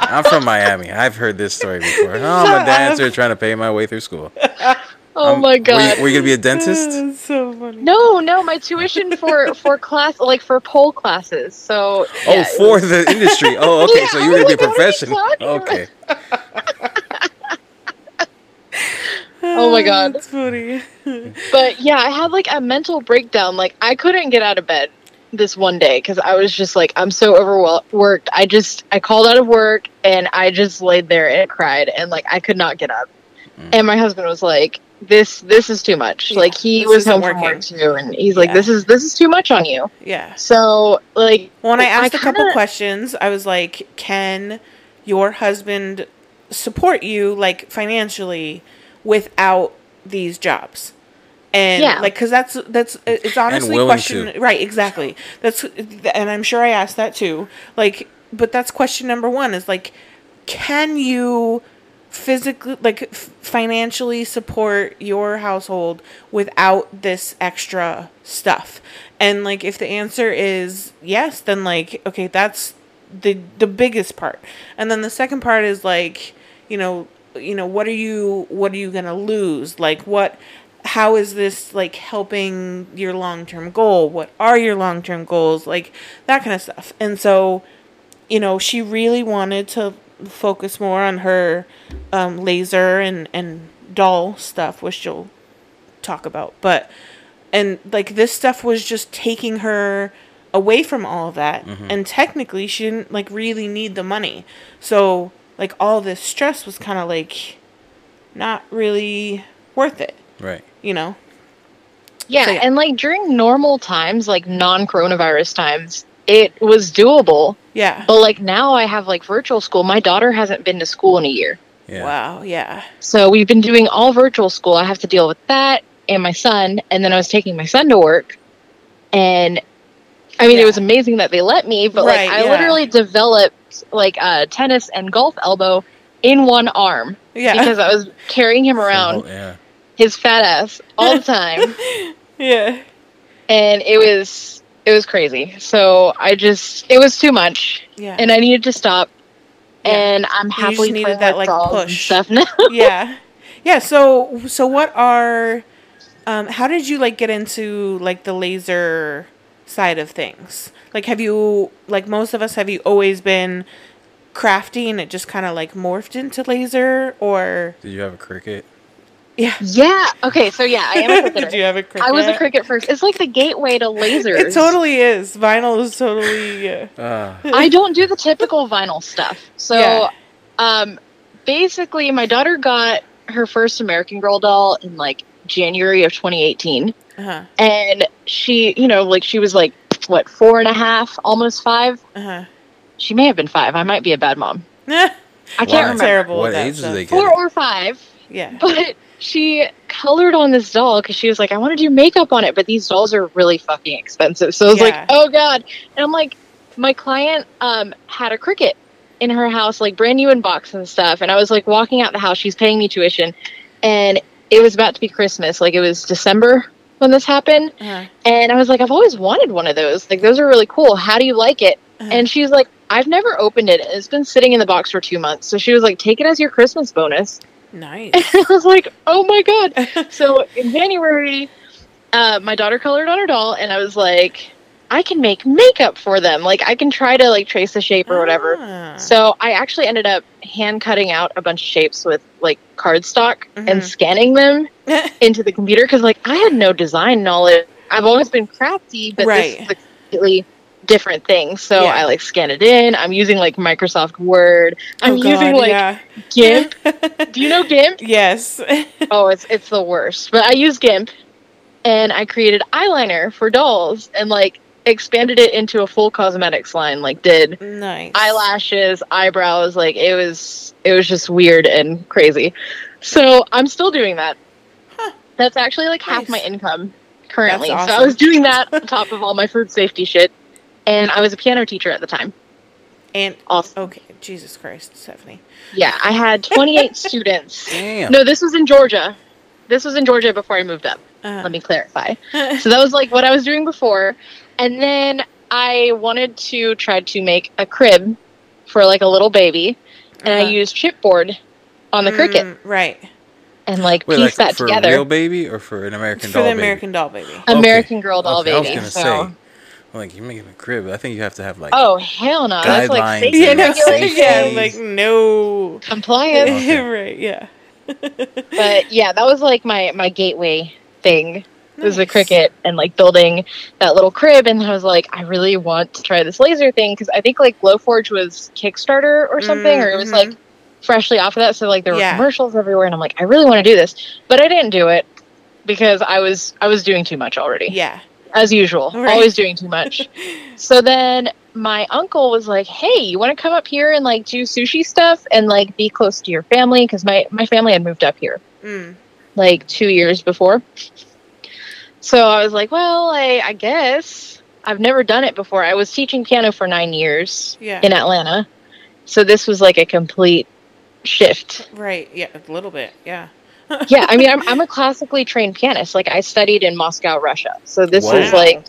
I'm from Miami. I've heard this story before. Oh, I'm a dancer trying to pay my way through school. oh Um, my Were you, god. were you gonna be a dentist? So funny no, no, my tuition for for class like for pole classes. So Oh, yeah, for was- the industry. Oh, okay. Yeah, so you were gonna be a like, what are you professional. Okay. Oh my God. that's funny But yeah, I had like a mental breakdown. Like I couldn't get out of bed this one day because I was just like, I'm so overworked. I just I called out of work and I just laid there and cried and like I could not get up. Mm. And my husband was like, "This this is too much." Yeah, like he was isn't home from working. work too, and he's like, "This is this is too much on you." yeah So like, when I I asked a couple kinda- questions, I was like, "Can your husband support you like financially without these jobs?" And Yeah. like, cause that's that's uh, it's honestly question to. right exactly. That's and I'm sure I asked that too. Like, but that's question number one is like, can you physically like f- financially support your household without this extra stuff and like if the answer is yes then like okay that's the the biggest part and then the second part is like you know you know what are you what are you gonna lose like what how is this like helping your long-term goal what are your long-term goals like that kind of stuff and so you know, she really wanted to focus more on her um, laser and, and doll stuff, which she'll talk about. But, and like this stuff was just taking her away from all of that. And technically, she didn't like really need the money. So, like, all this stress was kind of like not really worth it, Right. you know? yeah, So, yeah. and like during normal times, like non-coronavirus times, it was doable. Yeah. But like now, I have like virtual school. My daughter hasn't been to school in a year. Yeah. Wow. Yeah. So we've been doing all virtual school. I have to deal with that and my son. And then I was taking my son to work. And I mean, Yeah. it was amazing that they let me, but Right, like I yeah. literally developed like a tennis and golf elbow in one arm Yeah. because I was carrying him around Oh, yeah. his fat ass all the time. yeah. and it was, it was crazy. So I just, it was too much Yeah. and I needed to stop. Yeah. And I'm just happily needed that, like, push. stuff now. yeah yeah so so what are um how did you like get into like the laser side of things? Like, have you, like most of us, have you always been crafty and it just kind of like morphed into laser or? Did you have a Cricut? Yeah. Yeah. Okay. So yeah, I am a cricketer. Did you have a Cricut? I was a Cricut first. It's like the gateway to lasers. It totally is. Vinyl is totally. Uh, Uh, I don't do the typical vinyl stuff. So, Yeah. um, basically, my daughter got her first American Girl doll in like January of 2018, uh-huh. and she, you know, like she was like what four and a half, almost five. Uh-huh. She may have been five. I might be a bad mom. I can't Why? remember. Terrible. what with age did they get? Four or five. Yeah. But she colored on this doll because she was like, I want to do makeup on it, but these dolls are really fucking expensive. So I was Yeah. like, oh god. And I'm like, my client um had a Cricut in her house, like brand new in box and stuff. And I was like walking out the house, she's paying me tuition, and it was about to be Christmas. Like it was December when this happened. Uh-huh. And I was like, I've always wanted one of those. Like those are really cool. How do you like it? Uh-huh. And she's like, I've never opened it. It's been sitting in the box for two months. So she was like, take it as your Christmas bonus. Nice. I was like, oh my god. So in January, uh, my daughter colored on her doll, and I was like, I can make makeup for them. Like I can try to like trace the shape or whatever. Ah. So I actually ended up hand cutting out a bunch of shapes with like cardstock Mhm. and scanning them into the computer because like I had no design knowledge. I've always been crafty, but Right. this is a completely different thing. So Yeah. I like scan it in. I'm using like Microsoft Word. I'm Oh, using like yeah. GIMP. Do you know GIMP? yes. oh, it's it's the worst. But I use GIMP, and I created eyeliner for dolls, and like expanded it into a full cosmetics line. Like did nice. eyelashes, eyebrows. Like it was it was just weird and crazy. So I'm still doing that. Huh. That's actually like half my income currently. That's So I was doing that on top of all my food safety shit, and I was a piano teacher at the time. And Also, okay, Jesus Christ, Stephanie. yeah, I had 28 students. damn. No, this was in Georgia. This was in Georgia before I moved up. Uh, Let me clarify. So that was like what I was doing before. And then I wanted to try to make a crib for like a little baby. And I Uh-huh. used chipboard on the Cricut Mm, right. and like Wait, piece like that for together. a real baby or for an American For doll the baby? American doll baby. American Girl doll Okay, I was baby. gonna so- say, like you're making a crib. I think you have to have like. Oh hell no! That's like Guidelines safety Yeah, and no, regulations, yeah, safety. like no. compliance. Okay. right, yeah. but yeah, that was like my my gateway thing. It was a Cricut and like building that little crib, and I was like, I really want to try this laser thing because I think like Glowforge was Kickstarter or something, or it was like freshly off of that. So like there were Yeah. commercials everywhere, and I'm like, I really want to do this, but I didn't do it because I was I was doing too much already, Yeah. as usual, Right. always doing too much. so then my uncle was like, Hey, you want to come up here and like do sushi stuff and like be close to your family because my my family had moved up here Mm. like two years before. So I was like, well, I, I guess I've never done it before. I was teaching piano for nine years Yeah. in Atlanta. So this was like a complete shift. Right. Yeah. A little bit. Yeah. yeah, I mean, I'm, I'm a classically trained pianist. Like, I studied in Moscow, Russia. So this is Wow. like,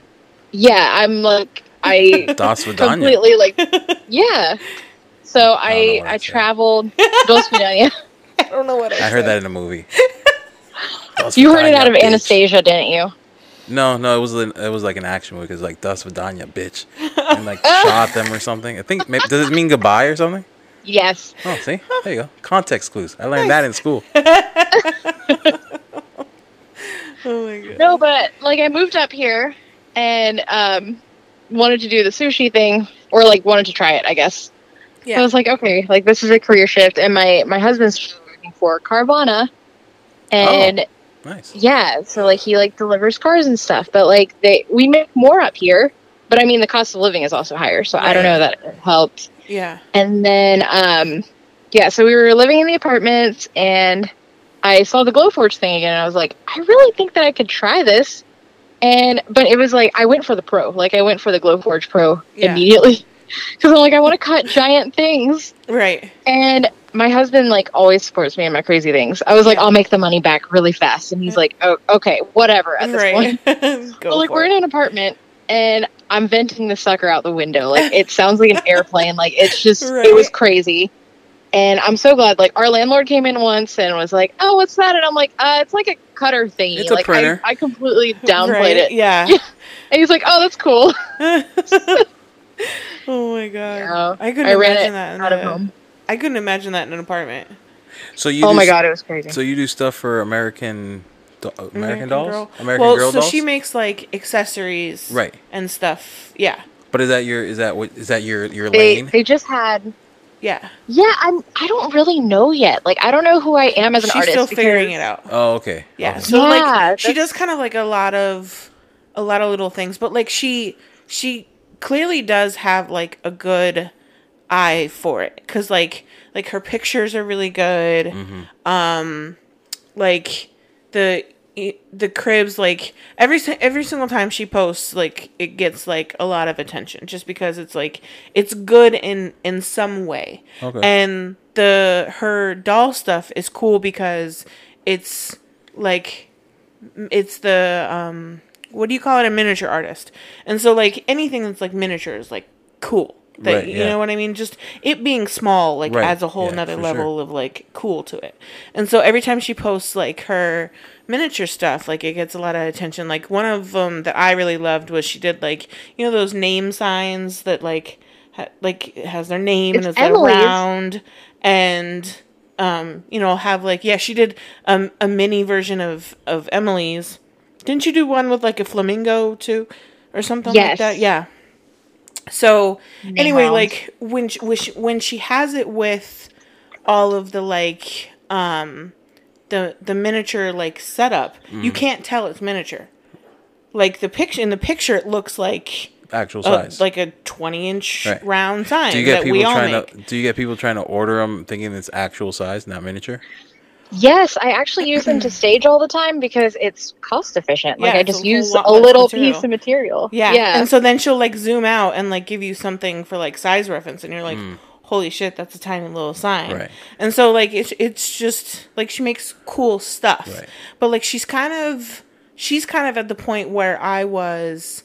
yeah, I'm like, I Das completely like, yeah. So I I I'd traveled. Dos Vidania. I don't know what I, I heard that in a movie. You heard it out of bitch. Anastasia, didn't you? No, no, it was an- it was like an action movie because like Das Vidanya, bitch, and like shot them or something. I think maybe, does it mean goodbye or something? Yes. Oh, see, there you go. Context clues. I learned that in school. Oh my god. No, but like I moved up here and um wanted to do the sushi thing or like wanted to try it, I guess. Yeah. I was like, okay, like this is a career shift and my my husband's working for Carvana and Nice. yeah, so like he like delivers cars and stuff, but like they we make more up here, but I mean the cost of living is also higher, so I don't know that it helped. Yeah. And then, um, yeah, so we were living in the apartments, and I saw the Glowforge thing again, and I was like, I really think that I could try this. And but it was like I went for the pro, like I went for the Glowforge Pro Yeah. immediately, because I'm like I want to cut giant things. Right. And my husband like always supports me in my crazy things. I was like, I'll make the money back really fast, and he's like, Oh, okay, whatever. At this point. Go well, like for we're it. in an apartment and I'm venting the sucker out the window. Like it sounds like an airplane. Like it's just it was crazy. And I'm so glad. Like our landlord came in once and was like, "Oh, what's that?" And I'm like, "Uh, it's like a cutter thingy. It's a like printer. I, I completely downplayed Right, it. Yeah. And he's like, "Oh, that's cool." oh my god. Yeah. I couldn't I ran imagine it that in out of home. I couldn't imagine that in an apartment. So you Oh do my god, it was crazy. So you do stuff for American do- uh, American, dolls? American girl. American well, Girl so dolls? she makes like accessories, Right. and stuff. Yeah, but is that your is that what is that your your they lane? they just had. yeah. Yeah, I'm. I don't really know yet. Like, I don't know who I am as an She's artist. still figuring it out. oh, okay. Yeah. Okay. So Yeah, like she does kind of like a lot of a lot of little things, but like she she clearly does have like a good eye for it cuz like like her pictures are really good. Mm-hmm. Um like the the cribs like every every single time she posts like it gets like a lot of attention just because it's like it's good in in some way Okay. and the her doll stuff is cool because it's like it's the um what do you call it? A miniature artist. And so like anything that's like miniature is like cool. That, Right, you yeah. know what i mean? Just it being small like Right, adds a whole yeah, nother for level of like cool to it. And so every time she posts like her miniature stuff like it gets a lot of attention. Like one of them that i really loved was she did like you know those name signs that like ha- like has their name and It's it's like Emily's. round and um you know have like yeah she did um, a mini version of of emily's didn't you do one with like a flamingo too or something like that yeah so Name anyway rounds. like when she, when she when she has it with all of the like um the the miniature like setup Mm. you can't tell it's miniature like the picture in the picture it looks like Actual a, size. like a 20 inch Right. round sign do you get that people trying make. to do you get people trying to order them thinking it's actual size, not miniature? Yes, I actually use them to stage all the time because it's cost efficient. Like Yeah, I just a use a little material. piece of material. Yeah. yeah. And so then she'll like zoom out and like give you something for like size reference and you're like, holy shit, that's a tiny little sign. Mm. Right. And so like it's it's just like she makes cool stuff. Right. But like she's kind of she's kind of at the point where I was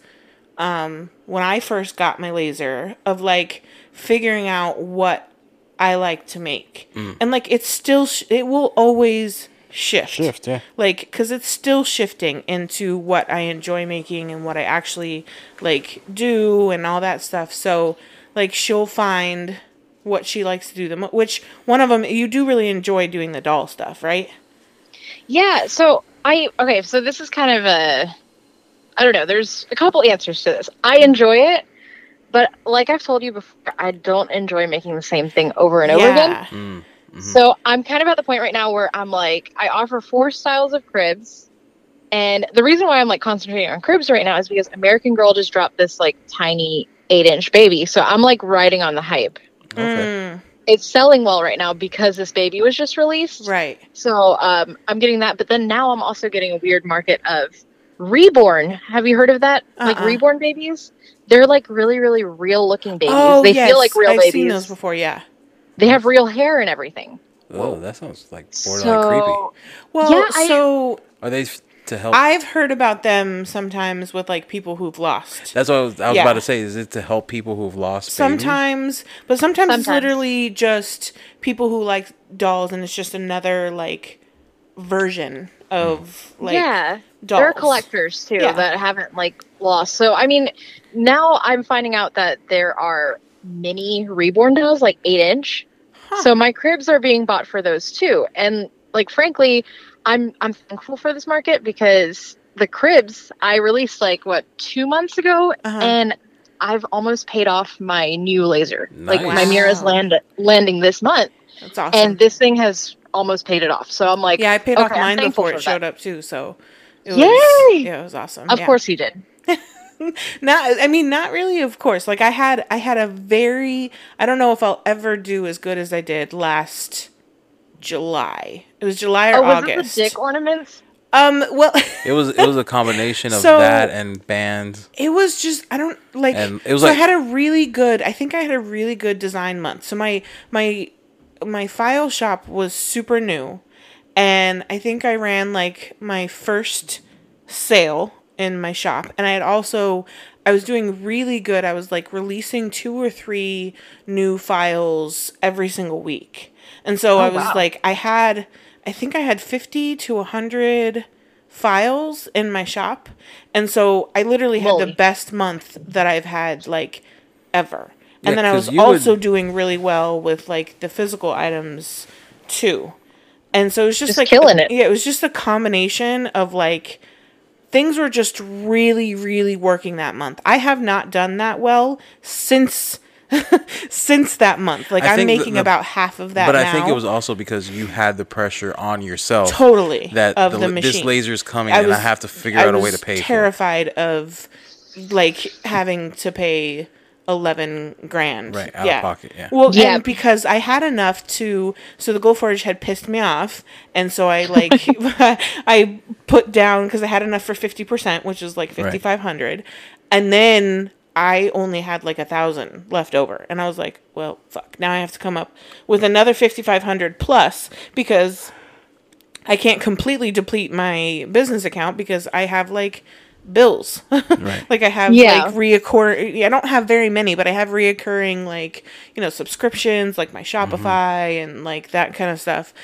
um when I first got my laser of like figuring out what I like to make. Mm. And like it's still sh- it will always shift Shift, yeah. like because it's still shifting into what i enjoy making and what i actually like do and all that stuff so like she'll find what she likes to do the mo- which one of them you do really enjoy doing the doll stuff right Yeah, so I okay, so this is kind of a I don't know, there's a couple answers to this. I enjoy it, but like I've told you before, I don't enjoy making the same thing over and over again. yeah Mm. So I'm kind of at the point right now where I'm like I offer four styles of cribs. And the reason why I'm like concentrating on cribs right now is because American Girl just dropped this like tiny eight inch baby. So I'm like riding on the hype. Okay. Mm, It's selling well right now because this baby was just released. right So um, I'm getting that, but then now I'm also getting a weird market of reborn. Have you heard of that? Like Uh-uh. reborn babies? They're like really, really real looking babies. oh they yes feel like real babies. i've seen those before yeah They have real hair and everything. Oh, that sounds like borderline So creepy. well Yeah, I- so Are they to help? i've heard about them sometimes with like people who've lost That's what I was, I was Yeah. about to say. Is it to help people who've lost? babies? sometimes but sometimes, it's literally just people who like dolls and it's just another like version of like yeah, dolls. there are collectors too Yeah. that haven't like lost. So I mean, now I'm finding out that there are mini reborn dolls, like eight inch. Huh. So my cribs are being bought for those too, and like frankly, I'm I'm thankful for this market because the cribs I released like what two months ago, Uh-huh. and I've almost paid off my new laser. Like my Nice. Mira's Wow. land landing this month, That's awesome. and this thing has almost paid it off. So I'm like, yeah, I paid okay, off mine before it showed that. up too. So it was Yay! yeah, it was awesome. Of yeah. course you did. Not I mean not really of course. Like I had I had a very I don't know if I'll ever do as good as I did last July. It was July or Oh, was August. it the dick ornaments? Um well It was it was a combination of So- that and bands. it was just I don't like And it was so like- I had a really good I think I had a really good design month. So my my my file shop was super new and I think I ran like my first sale in my shop and I had also I was doing really good. I was like releasing two or three new files every single week. And so oh, I was wow. like I had I think I had 50 to 100 files in my shop. And so I literally had the best month that I've had like ever. And Yeah, then I was also would- doing really well with like the physical items too. And so it was just, Just like killing it. Yeah, it was just a combination of like things were just really really working that month. I have not done that well since since that month. Like I I'm think the- making the- about half of that but now. I think it was also because you had the pressure on yourself. totally That of the, the, this machine. laser's coming and I have to figure I out a way to pay for it. terrified of like having to pay 11 grand. Right, out of pocket, yeah. well Yeah. because i had enough to so the Glowforge had pissed me off and so i like i put down because i had enough for 50% which is like 5500 and then i only had like a thousand left over. And i was like well fuck now i have to come up with another 5500 plus because I can't completely deplete my business account because I have like bills. Right. like I have Yeah. like reoccur. I don't have very many, but I have reoccurring like you know subscriptions, like my mm-hmm. Shopify and like that kind of stuff.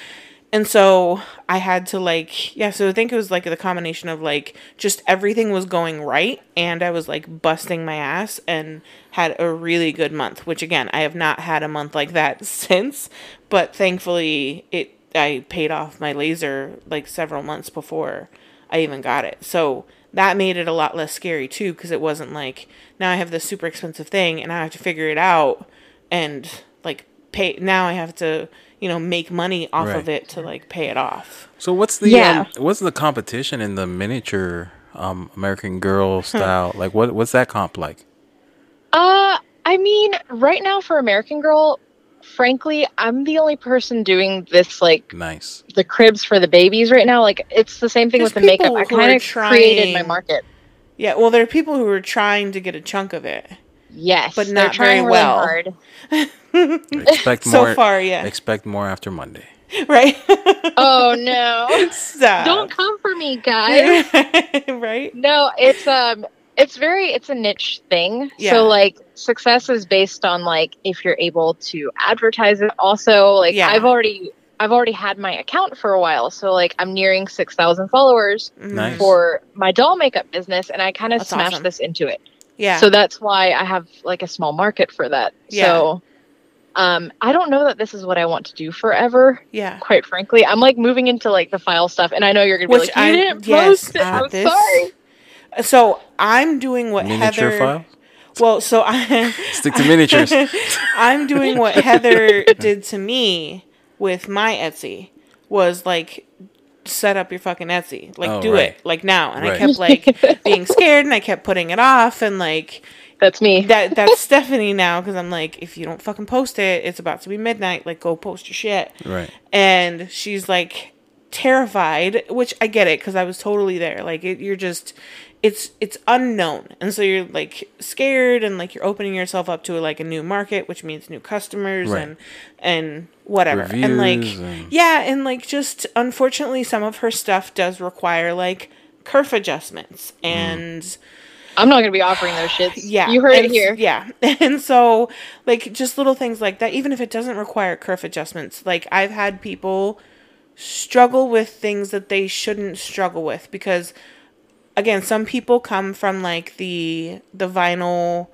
And so I had to like yeah. So I think it was like the combination of like just everything was going right, and I was like busting my ass and had a really good month. Which again, I have not had a month like that since. But thankfully, it I paid off my laser like several months before I even got it. So that made it a lot less scary too because it wasn't like now I have this super expensive thing and I have to figure it out and like pay now I have to, you know, make money off of it to like pay it off. So what's the Yeah. um, what's the competition in the miniature um, American Girl style? like what what's that comp like? Uh, I mean, right now for American Girl, frankly, I'm the only person doing this, like Nice. the cribs for the babies right now. Like, it's the same thing There's with the makeup. I kind of created my market. Yeah, well there are people who are trying to get a chunk of it. Yes, But they're not very trying really well. hard. Expect So more. far, yeah. Expect more after Monday. right? Oh no! Stop. Don't come for me, guys. right? No, it's um it's very it's a niche thing. Yeah. So like success is based on like if you're able to advertise it. Also, like Yeah. I've already I've already had my account for a while. So like I'm nearing 6,000 followers Mhm. Nice. for my doll makeup business and I kind of smashed awesome. this into it. Yeah. So that's why I have like a small market for that. Yeah. So um I don't know that this is what I want to do forever. yeah. Quite frankly, I'm like moving into like the file stuff, and I know you're gonna be Which like, you I- didn't yes, post it. uh, I'm this- sorry. So I'm doing what Miniature Heather. file. Well, so I Stick to miniatures. I'm doing what Heather did to me with my Etsy was like set up your fucking Etsy. Like Oh, do right. it like now. And I kept like being scared and I kept putting it off and like That's me. that that's Stephanie now cuz I'm like if you don't fucking post it, it's about to be midnight, like go post your shit. Right. And she's like terrified, which I get it cuz I was totally there. Like it, you're just it's it's unknown and so you're like scared and like you're opening yourself up to like a new market which means new customers Right. and and whatever and like and- yeah and like just unfortunately some of her stuff does require like kerf adjustments Mm. and I'm not gonna be offering those shits. yeah you heard and it here. yeah and so like just little things like that even if it doesn't require kerf adjustments like i've had people struggle with things that they shouldn't struggle with because again some people come from like the the vinyl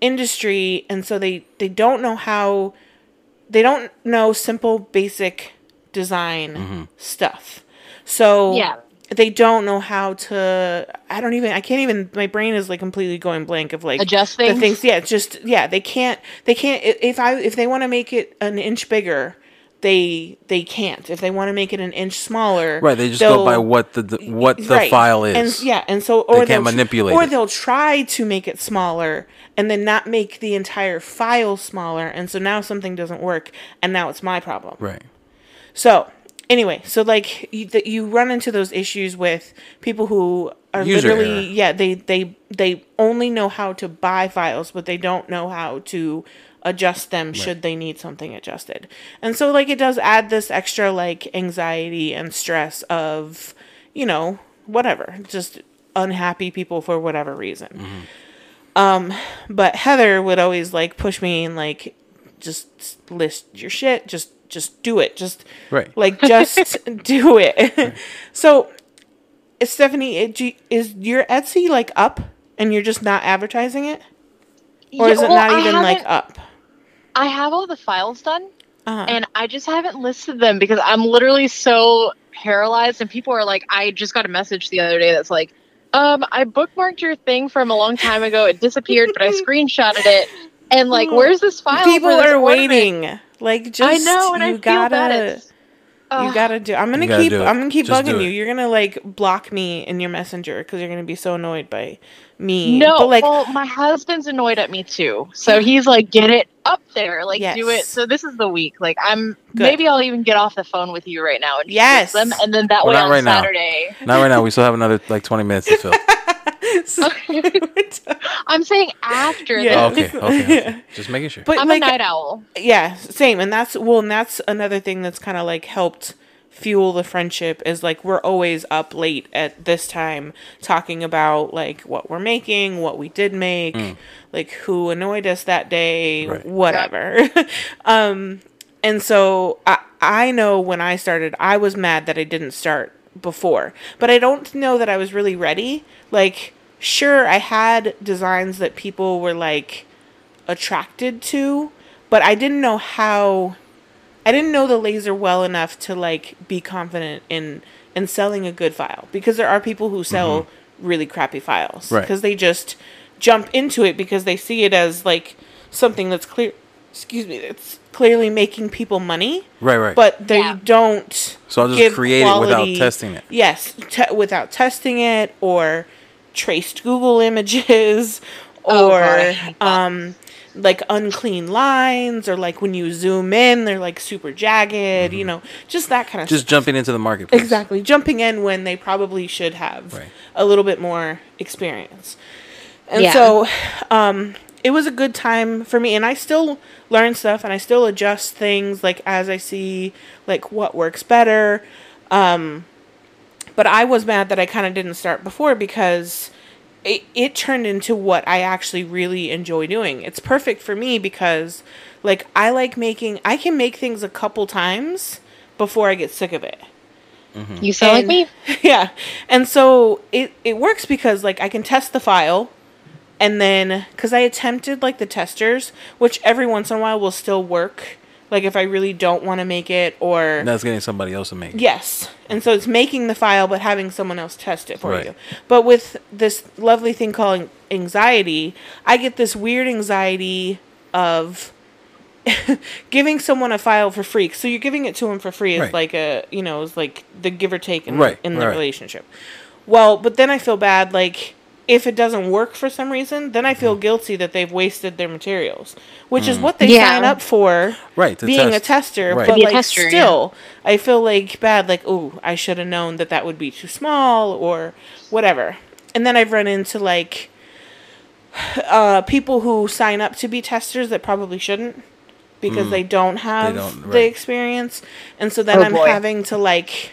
industry and so they they don't know how they don't know simple basic design mm-hmm. stuff so Yeah. they don't know how to i don't even i can't even my brain is like completely going blank of like Adjust the things? things yeah just yeah they can't they can't if i if they want to make it an inch bigger they they can't if they want to make it an inch smaller Right. They just go by what the, the what the Right. file is. And yeah, and so or they can't manipulate or it. they'll try to make it smaller and then not make the entire file smaller, and so now something doesn't work, and now it's my problem. Right. So anyway, so like you, that you run into those issues with people who are User literally error. yeah they they they only know how to buy files, but they don't know how to adjust them should they need something adjusted. And so like it does add this extra like anxiety and stress of you know whatever just unhappy people for whatever reason. Mm-hmm. Um, but Heather would always like push me and like just list your shit, just just do it, just Right. like just do it. so Stephanie, it, do you- is your Etsy like up and you're just not advertising it? Or is Yeah, it not even like up? I have all the files done, Uh-huh. and I just haven't listed them because I'm literally so paralyzed. And people are like, I just got a message the other day that's like, um, I bookmarked your thing from a long time ago. It disappeared, but I screenshotted it. And like, where's this file? People this are ornament? waiting. Like just I know, and you I feel gotta you gotta do. I'm gonna keep. it. I'm gonna keep Just bugging you. You're gonna like block me in your messenger because you're gonna be so annoyed by me. No, but like well, my husband's annoyed at me too. So he's like, get it up there, like do it. So this is the week. Like I'm Good. maybe I'll even get off the phone with you right now and Yes. them, and then that Well, way not on right now. Saturday. Not right now. We still have another like 20 minutes to fill. So- I'm saying after. Yeah. this. okay, okay, okay. Just making sure. but I'm like a night owl. yeah, same. And that's well, and that's another thing that's kind of like helped fuel the friendship is like we're always up late at this time talking about like what we're making, what we did make, like who annoyed us that day, Right. whatever. um and so I I know when I started, I was mad that I didn't start before, but I don't know that I was really ready. Like sure I had designs that people were like attracted to, but I didn't know how I didn't know the laser well enough to like be confident in in selling a good file because there are people who sell really crappy files Right. because they just jump into it because they see it as like something that's clear excuse me that's clearly making people money right, right. but they Yeah. don't So I'll just give create it without testing it. yes te- without testing it or traced google images Oh, or God, I hate that. um like unclean lines or like when you zoom in they're like super jagged you know just that kind of Mm-hmm. just stuff. jumping into the marketplace. exactly jumping in when they probably should have Right. a little bit more experience and Yeah. so um it was a good time for me and i still learn stuff and i still adjust things like as i see like what works better um but i was mad that i kind of didn't start before because it, it turned into what i actually really enjoy doing it's perfect for me because like i like making i can make things a couple times before i get sick of it mm-hmm. You sound and- like me. yeah. And so it, it works because like I can test the file and then cuz I attempted like the testers, which every once in a while will still work. Like if I really don't want to make it or that's getting somebody else to make it. Yes. And so it's making the file but having someone else test it for Right. you. But with this lovely thing called anxiety, I get this weird anxiety of giving someone a file for free. So you're giving it to them for free is Right. like a, you know, is like the give or take in, Right, in the right. relationship. Well, but then I feel bad like if it doesn't work for some reason, then I Mm. feel guilty that they've wasted their materials, which is what they Yeah. sign up for Right, to being a tester, Right. but Be a like tester, yeah. still, I feel like bad. Like, oh, I should have known that that would be too small or whatever. And then I've run into like uh, people who sign up to be testers that probably shouldn't because they don't have Mm. don't, the experience, and so then Oh, I'm boy. having to like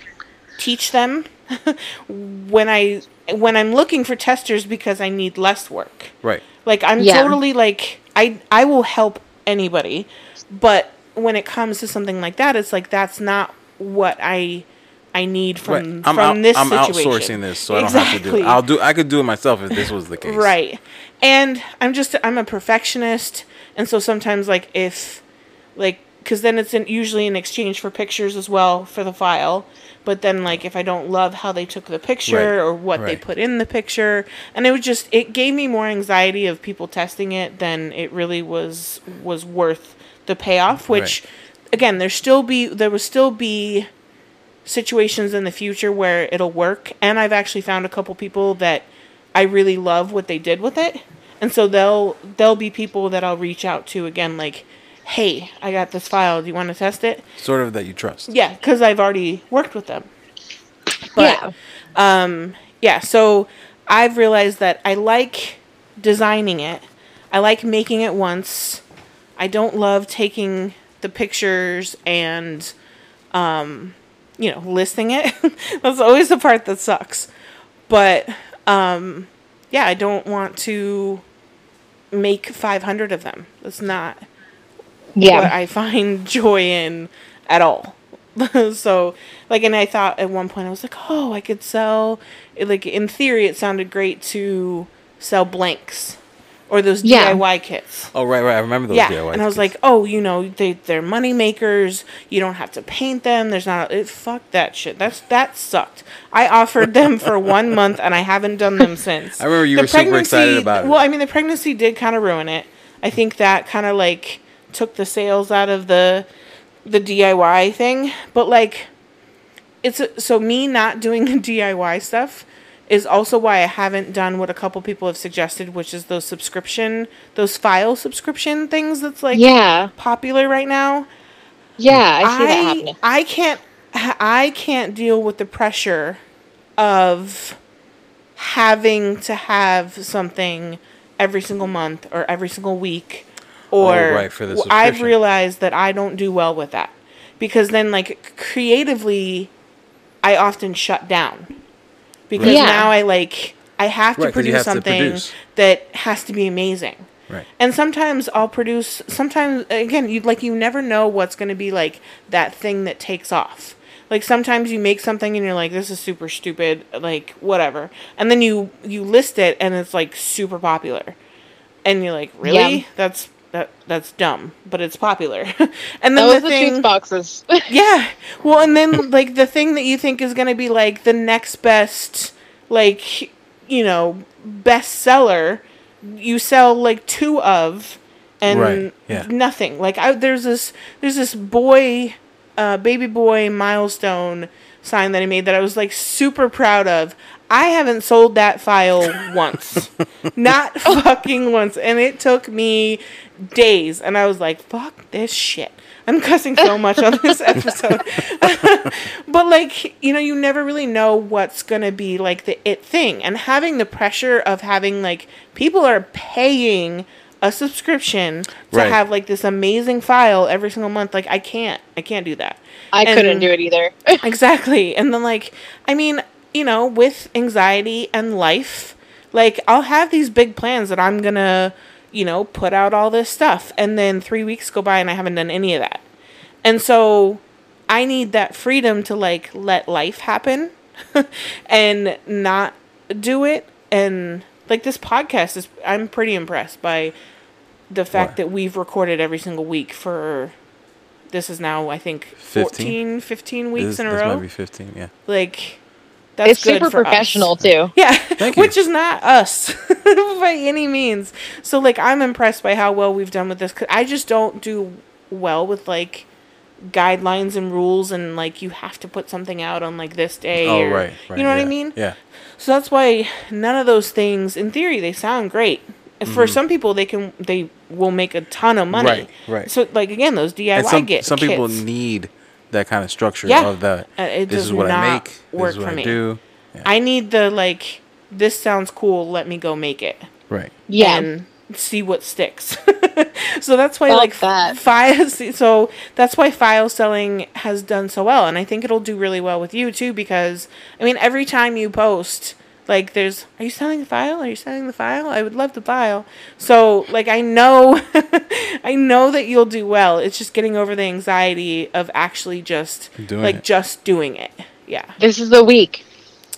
teach them when I when I'm looking for testers because I need less work. Right. Like I'm Yeah. totally like I I will help anybody, but when it comes to something like that, it's like that's not what I I need from Right. from I'm out, this I'm situation. outsourcing this, so I don't have to do it. I'll do. I could do it myself if this was the case. Right. And I'm just I'm a perfectionist, and so sometimes like if like because then it's in, usually in exchange for pictures as well for the file. But then like if I don't love how they took the picture Right. or what they put in the picture, and it was just it gave me more anxiety of people testing it than it really was was worth the payoff. Which again, there still be there will still be situations in the future where it'll work and I've actually found a couple people that I really love what they did with it. And so they'll they'll be people that I'll reach out to again like, "Hey, I got this file. Do you want to test it?" Sort of that you trust. Yeah, cuz I've already worked with them. But yeah. yeah, so I've realized that I like designing it. I like making it once. I don't love taking the pictures and um you know, listing it. That's always the part that sucks. But um yeah, I don't want to make 500 of them. That's not Yeah. what I find joy in at all. so like and I thought at one point I was like, "Oh, I could sell like in theory it sounded great to sell blanks or those Yeah. DIY kits." Oh right, right. I remember those yeah, DIY. and I was kits. like, "Oh, you know, they they're money makers. You don't have to paint them. There's not it, fuck that shit. That's that sucked. I offered them for one month and I haven't done them since. I remember you The were super pregnancy- excited about it. Well, I mean, the pregnancy did kind of ruin it. I think that kind of like took the sales out of the the DIY thing, but like it's so me not doing the DIY stuff is also why I haven't done what a couple people have suggested, which is those subscription, those file subscription things that's like yeah, popular right now. yeah, I see that I happening. I can't I can't deal with the pressure of having to have something every single month or every single week or Oh, right, for the w- I've realized that I don't do well with that because then like creatively I often shut down because Right. Yeah. now I like I have to Right, 'cause you produce have to something produce. that has to be amazing. right. And sometimes I'll produce. Sometimes again, you like you never know what's going to be like that thing that takes off. Like sometimes you make something and you're like, this is super stupid, like whatever, and then you you list it and it's like super popular, and you're like, really? Yeah. That's that that's dumb, but it's popular. and That then was the the thing, tooth boxes. yeah. Well, and then like the thing that you think is going to be like the next best, like you know, bestseller, you sell like two of, and Right, yeah. nothing. Like I, there's this there's this boy, uh, baby boy milestone sign that I made that I was like super proud of. I haven't sold that file once. Not fucking once. And it took me days. And I was like, fuck this shit. I'm cussing so much on this episode. but like, you know, you never really know what's going to be like the it thing. And having the pressure of having like people are paying a subscription to Right. have like this amazing file every single month. Like I can't. I can't do that. I And- couldn't do it either. Exactly. And then like I mean, you know, with anxiety and life, like I'll have these big plans that I'm going to, you know, put out all this stuff and then 3 weeks go by and I haven't done any of that. And so I need that freedom to like let life happen and not do it and like this podcast is I'm pretty impressed by the fact What? that we've recorded every single week for this is now I think 14 15? 15 weeks This, in a this row might be 15. Yeah. like that's it's good super for us. professional too. Yeah, Thank you. which is not us by any means. So like I'm impressed by how well we've done with this. Cause I just don't do well with like guidelines and rules and like you have to put something out on like this day. Oh or- right, right. You know what I mean? Yeah. So that's why none of those things, in theory, they sound great. And For some people, they can they will make a ton of money. Mm-hmm. Right, right. So like again, those DIY And some get some people need that kind of structure Yeah. of that. Uh, it this is what I not make. work this is what for I me. do. Yeah. I need the like this sounds cool. Let me go make it. right. Yeah. and see what sticks. so that's why Fuck like that. files. So that's why file selling has done so well, and I think it'll do really well with you too. Because I mean, every time you post, like, there's, are you selling the file? Are you selling the file? I would love the file. So like, I know, I know that you'll do well. It's just getting over the anxiety of actually just Doing like it. just doing it. Yeah This is the week.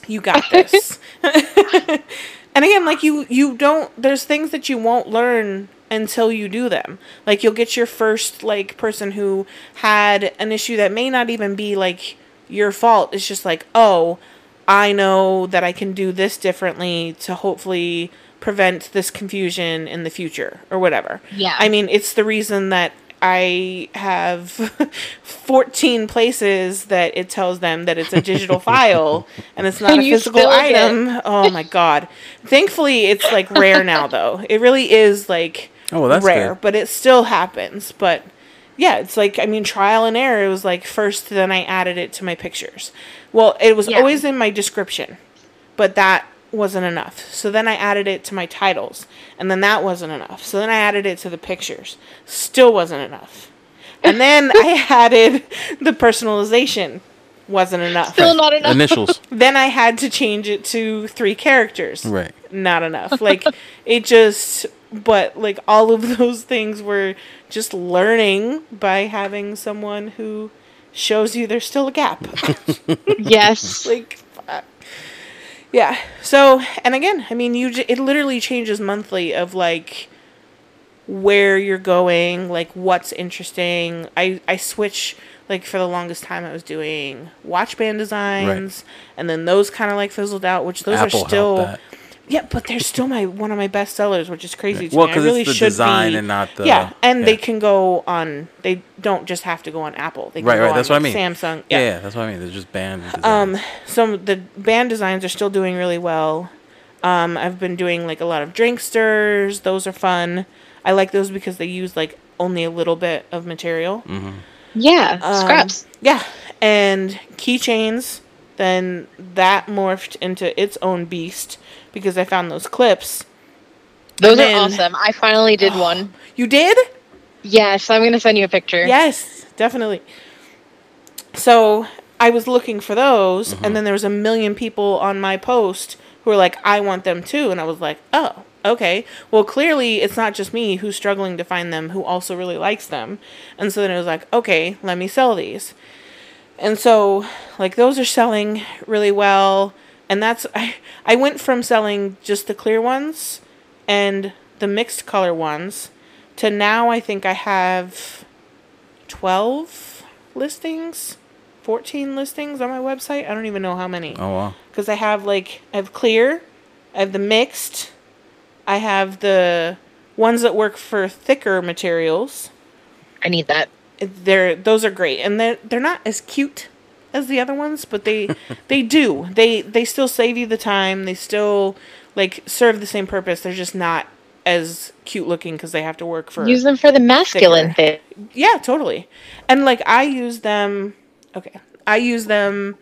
you got this and again like you you don't there's things that you won't learn until you do them like you'll get your first like person who had an issue that may not even be like your fault it's just like oh i know that i can do this differently to hopefully prevent this confusion in the future or whatever Yeah. i mean it's the reason that I have 14 places that it tells them that it's a digital file and it's not And a physical still did. item. Oh my god. Thankfully it's like rare now though. It really is like Oh, well, that's rare, good. but it still happens. But yeah, it's like I mean trial and error. It was like first then I added it to my pictures. Well, it was Yeah. always in my description. But that wasn't enough. So then I added it to my titles, and then that wasn't enough. So then I added it to the pictures. Still wasn't enough. And then I added the personalization. Wasn't enough. Still not enough. Initials. Then I had to change it to three characters. right. Not enough. Like it just but like all of those things were just learning by having someone who shows you there's still a gap. Yes. like fuck. yeah so and again i mean you j- it literally changes monthly of like where you're going like what's interesting i i switch like for the longest time i was doing watch band designs and then those kind of like fizzled out which those Apple are helped still that. Yeah but they're still my one of my best sellers which is crazy to Well, me. I 'cause it's really the should design be, and not the- yeah and they can go on they don't just have to go on apple they can Right, go right. on That's what I mean. samsung Yeah, yeah, that's what I mean. They're just band. um, designs. so the band designs are still doing really well. Um, I've been doing like a lot of drink stirs. Those are fun. I like those because they use like only a little bit of material. Yeah. Um, Scraps. Yeah, and keychains. Then that morphed into its own beast because I found those clips. Those then- are awesome. I finally did one. You did? Yes, I'm gonna send you a picture. Yes, definitely. So I was looking for those, Mm-hmm. and then there was a million people on my post who were like, "I want them too," and I was like, "Oh, okay. Well, clearly it's not just me who's struggling to find them, who also really likes them." And so then it was like, "Okay, let me sell these." And so, like, those are selling really well, and that's I I went from selling just the clear ones and the mixed color ones to now I think I have 12 listings, 14 listings on my website. I don't even know how many. oh wow. Because I have like, I have clear, I have the mixed, I have the ones that work for thicker materials. I need that. They're, those are great. And they're, they're not as cute as the other ones, but they, they do. They, they still save you the time. They still like serve the same purpose. They're just not as cute looking because they have to work for Use them for the masculine thicker. thing. yeah, totally. And like I use them okay. I use them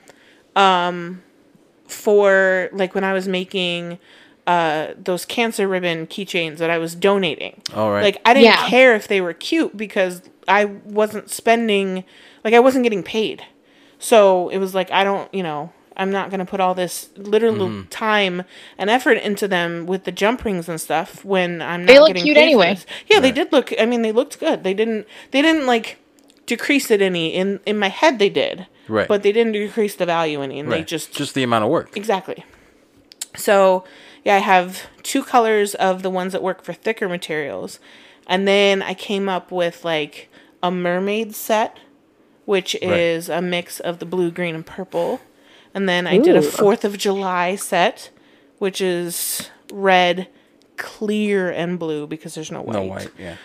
um for like when I was making uh those cancer ribbon keychains that I was donating. All right. Like I didn't Yeah. care if they were cute because I wasn't spending like I wasn't getting paid. So it was like I don't, you know, I'm not going to put all this literal Mm-hmm. time and effort into them with the jump rings and stuff when I'm not They look getting cute paid for anyway. this. Yeah, they did look I mean they looked good. They didn't they didn't like decrease it any in in my head they did. Right. But they didn't decrease the value any and they just just the amount of work. Exactly. So, yeah, I have two colors of the ones that work for thicker materials. And then I came up with like a mermaid set, which is a mix of the blue, green, and purple. And then I did a 4th of July set, which is red, clear, and blue because there's no white. No white. Yeah.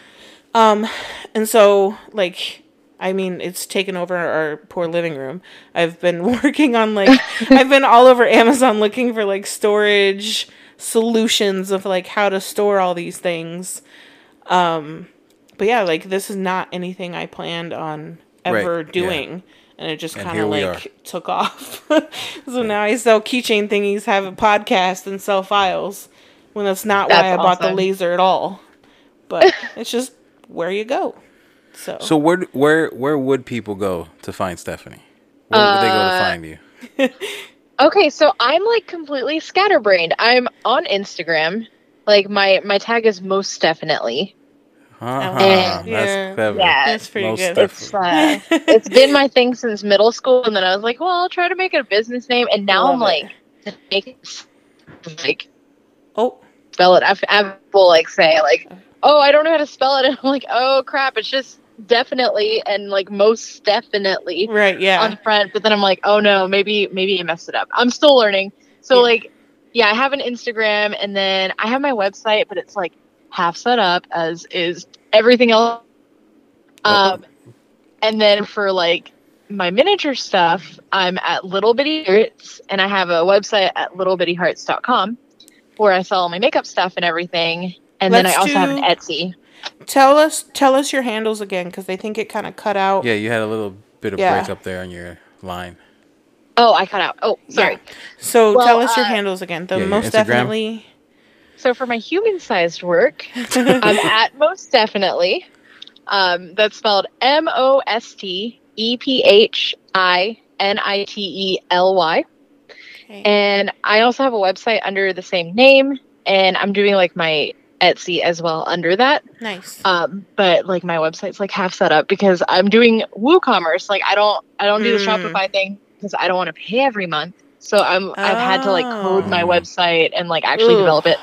Um, and so, like, I mean, it's taken over our poor living room. I've been working on, like, I've been all over Amazon looking for, like, storage solutions of, like, how to store all these things. Um, but yeah, like, this is not anything I planned on ever Right, yeah. doing. And it just kind of, like, took off. so now I sell keychain thingies, have a podcast, and sell files when that's not why I That's bought the laser at all. But it's just where you go. So, So where where where would people go to find Stephanie? Where would they go to Uh, find you? Okay, so I'm like completely scatterbrained. I'm on Instagram. Like my my tag is Mostephinitely. Uh-huh. Yeah. That's clever. Yeah. that's pretty Most good. It's uh, it's been my thing since middle school, and then I was like, well, I'll try to make it a business name, and now I'm like, to make it like Oh, spell it. I've, I've people like say like, oh, I don't know how to spell it, and I'm like, oh crap, it's just definitely and like most definitely right, yeah. on the front, but then I'm like, oh no, maybe maybe I messed it up. I'm still learning. So Yeah. like, yeah, I have an Instagram, and then I have my website, but it's like half set up as is everything else. Um, and then for like my miniature stuff, I'm at Little Bitty Hearts, and I have a website at littlebittyhearts.com where I sell all my makeup stuff and everything. And then I Let's also have an Etsy. tell us tell us your handles again because they think it kind of cut out. Yeah, you had a little bit of Yeah. break up there on your line. Oh, I cut out. Oh, sorry. Yeah. So Well, tell us your uh, handles again. The Yeah, most Instagram. definitely. So for my human-sized work, I'm at Mostephinitely. Um, that's spelled M O S T E P H I N I T E L Y. And I also have a website under the same name, and I'm doing like my Etsy as well under that. Nice. Um, but like my website's like half set up because I'm doing WooCommerce. Like I don't I don't do the Mm. Shopify thing because I don't want to pay every month. So I'm I've had to like code my Oh. website and like actually Ugh. develop it.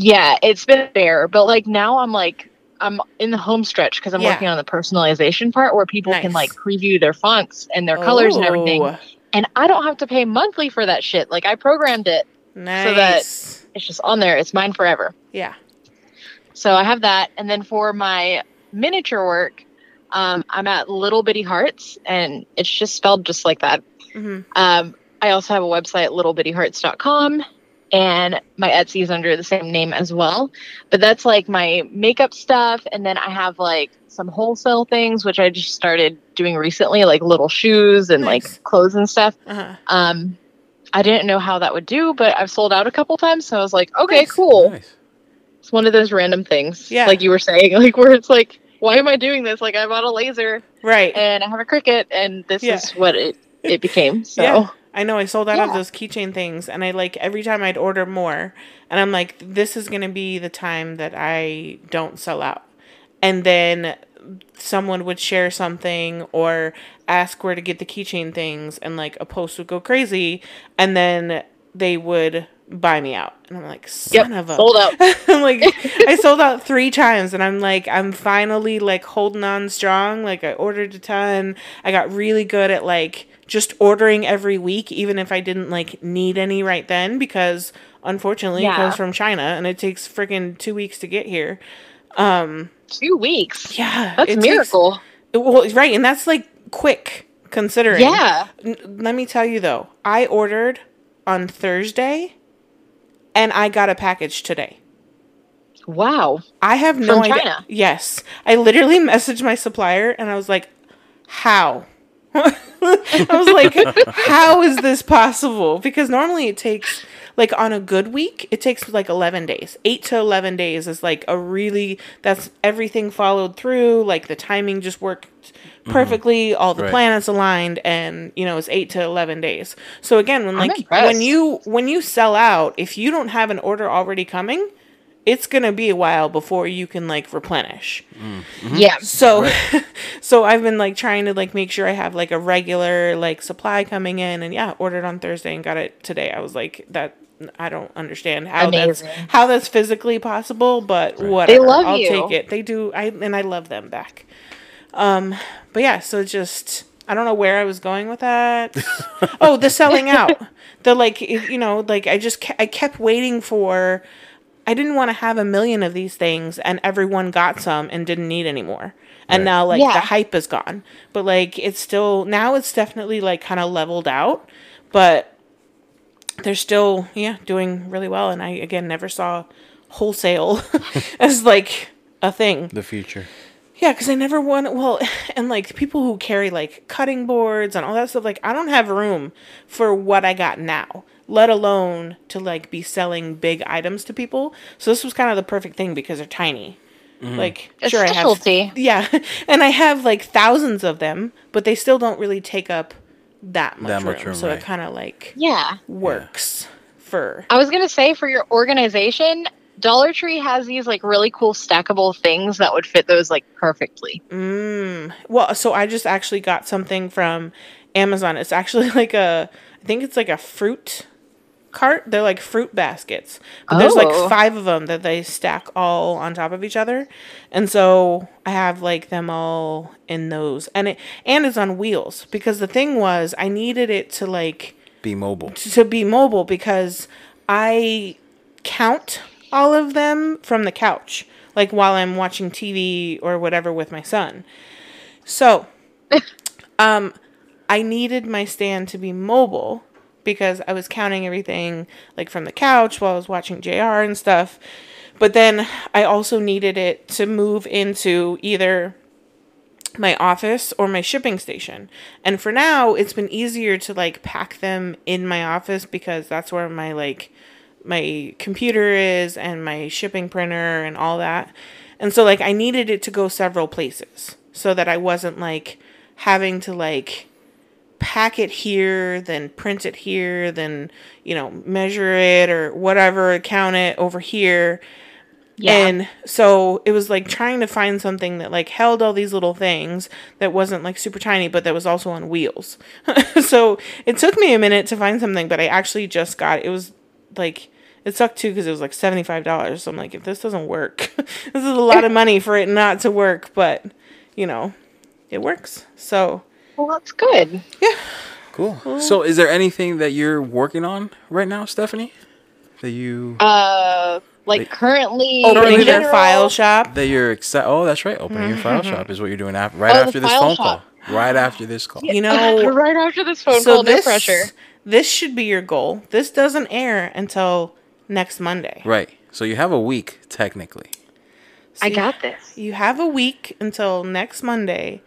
Yeah, it's been there, but like now I'm like I'm in the home stretch because I'm Yeah. working on the personalization part where people Nice. can like preview their fonts and their colors and everything. And I don't have to pay monthly for that shit. Like I programmed it. Nice. that- It's just on there. It's mine forever. yeah. So I have that. And then for my miniature work, um, I'm at Little Bitty Hearts, and it's just spelled just like that. hmm Um, I also have a website, littlebittyhearts.com, and my Etsy is under the same name as well. But that's like my makeup stuff. And then I have like some wholesale things, which I just started doing recently, like little shoes and Nice. like clothes and stuff. Uh-huh. Um, I didn't know how that would do, but I've sold out a couple times. So I was like, okay, Nice. cool. Nice. It's one of those random things. Yeah. Like you were saying, like where it's like, why am I doing this? Like I bought a laser Right. and I have a Cricut and this Yeah. is what it, it became. So Yeah. I know I sold out of those keychain things and I like every time I'd order more and I'm like this is going to be the time that I don't sell out. And then someone would share something or ask where to get the keychain things and like a post would go crazy and then they would buy me out. And I'm like son yep, of a sold out. I'm like I sold out three times and I'm like I'm finally like holding on strong. Like I ordered a ton. I got really good at like just ordering every week even if I didn't like need any right then because unfortunately it comes from China and it takes freaking 2 weeks to get here. Um Two weeks. yeah, That's it a takes- miracle. well, right, and that's like quick considering. Yeah. N- let me tell you though, I ordered on Thursday and I got a package today. Wow. I have no From idea. China? Yes. I literally messaged my supplier and I was like, how? I was like, how is this possible? Because normally it takes, like, on a good week, it takes like 11 days. 8 to 11 days is like a really, that's everything followed through. Like, the timing just worked mm-hmm. perfectly. All the Right. planets aligned, and, you know, it's 8 to 11 days. So, again, when, like, when you, when you sell out, if you don't have an order already coming, it's gonna be a while before you can like replenish. Yeah. So, so I've been like trying to like make sure I have like a regular like supply coming in, and yeah, ordered on Thursday and got it today. I was like that. I don't understand how Amazing. that's how that's physically possible, but whatever. They love I'll you. take it. They do. I and I love them back. Um, but yeah, so just I don't know where I was going with that. oh, the selling out. The like you know like I just ke- I kept waiting for. I didn't want to have a million of these things and everyone got some and didn't need any more. And Right. now like Yeah. the hype is gone. But like it's still now it's definitely like kind of leveled out, but they're still yeah, doing really well and I again never saw wholesale as like a thing. The future. Yeah, because I never want well, and like people who carry like cutting boards and all that stuff, like I don't have room for what I got now, let alone to like be selling big items to people. So this was kind of the perfect thing because they're tiny. Like A sure I specialty. have yeah, and I have like thousands of them, but they still don't really take up that much, That much room, room, So right. it kind of like Yeah. works for I was gonna say for your organization, Dollar Tree has these like really cool stackable things that would fit those like perfectly. Mm. Well, so I just actually got something from Amazon. It's actually like a, I think it's like a fruit cart. They're like fruit baskets. But there's Oh. like five of them that they stack all on top of each other. And so I have like them all in those. And it and it's on wheels because the thing was I needed it to like Be mobile. to be mobile because I count all of them from the couch, like while I'm watching TV or whatever with my son. So, um, I needed my stand to be mobile because I was counting everything like from the couch while I was watching JR and stuff. But then I also needed it to move into either my office or my shipping station. And for now, it's been easier to like pack them in my office because that's where my like my computer is and my shipping printer and all that. And so like I needed it to go several places so that I wasn't like having to like pack it here, then print it here, then, you know, measure it or whatever, count it over here. Yeah. And so it was like trying to find something that like held all these little things that wasn't like super tiny, but that was also on wheels. so it took me a minute to find something, but I actually just got it. was like it sucked too because it was like seventy five dollars. So I'm like, if this doesn't work, this is a lot of money for it not to work, but you know, it works. So well, that's good. yeah, Cool. So, is there anything that you're working on right now, Stephanie? That you Uh, like currently opening in your file shop. that you're excited? Oh, that's right. Opening your file shop is what you're doing after, right Oh, after this phone shop. call. Right after this call. You know, right after this phone so call, no this pressure. this should be your goal. This doesn't air until next Monday. Right. So you have a week technically. I See, got this. You have a week until next Monday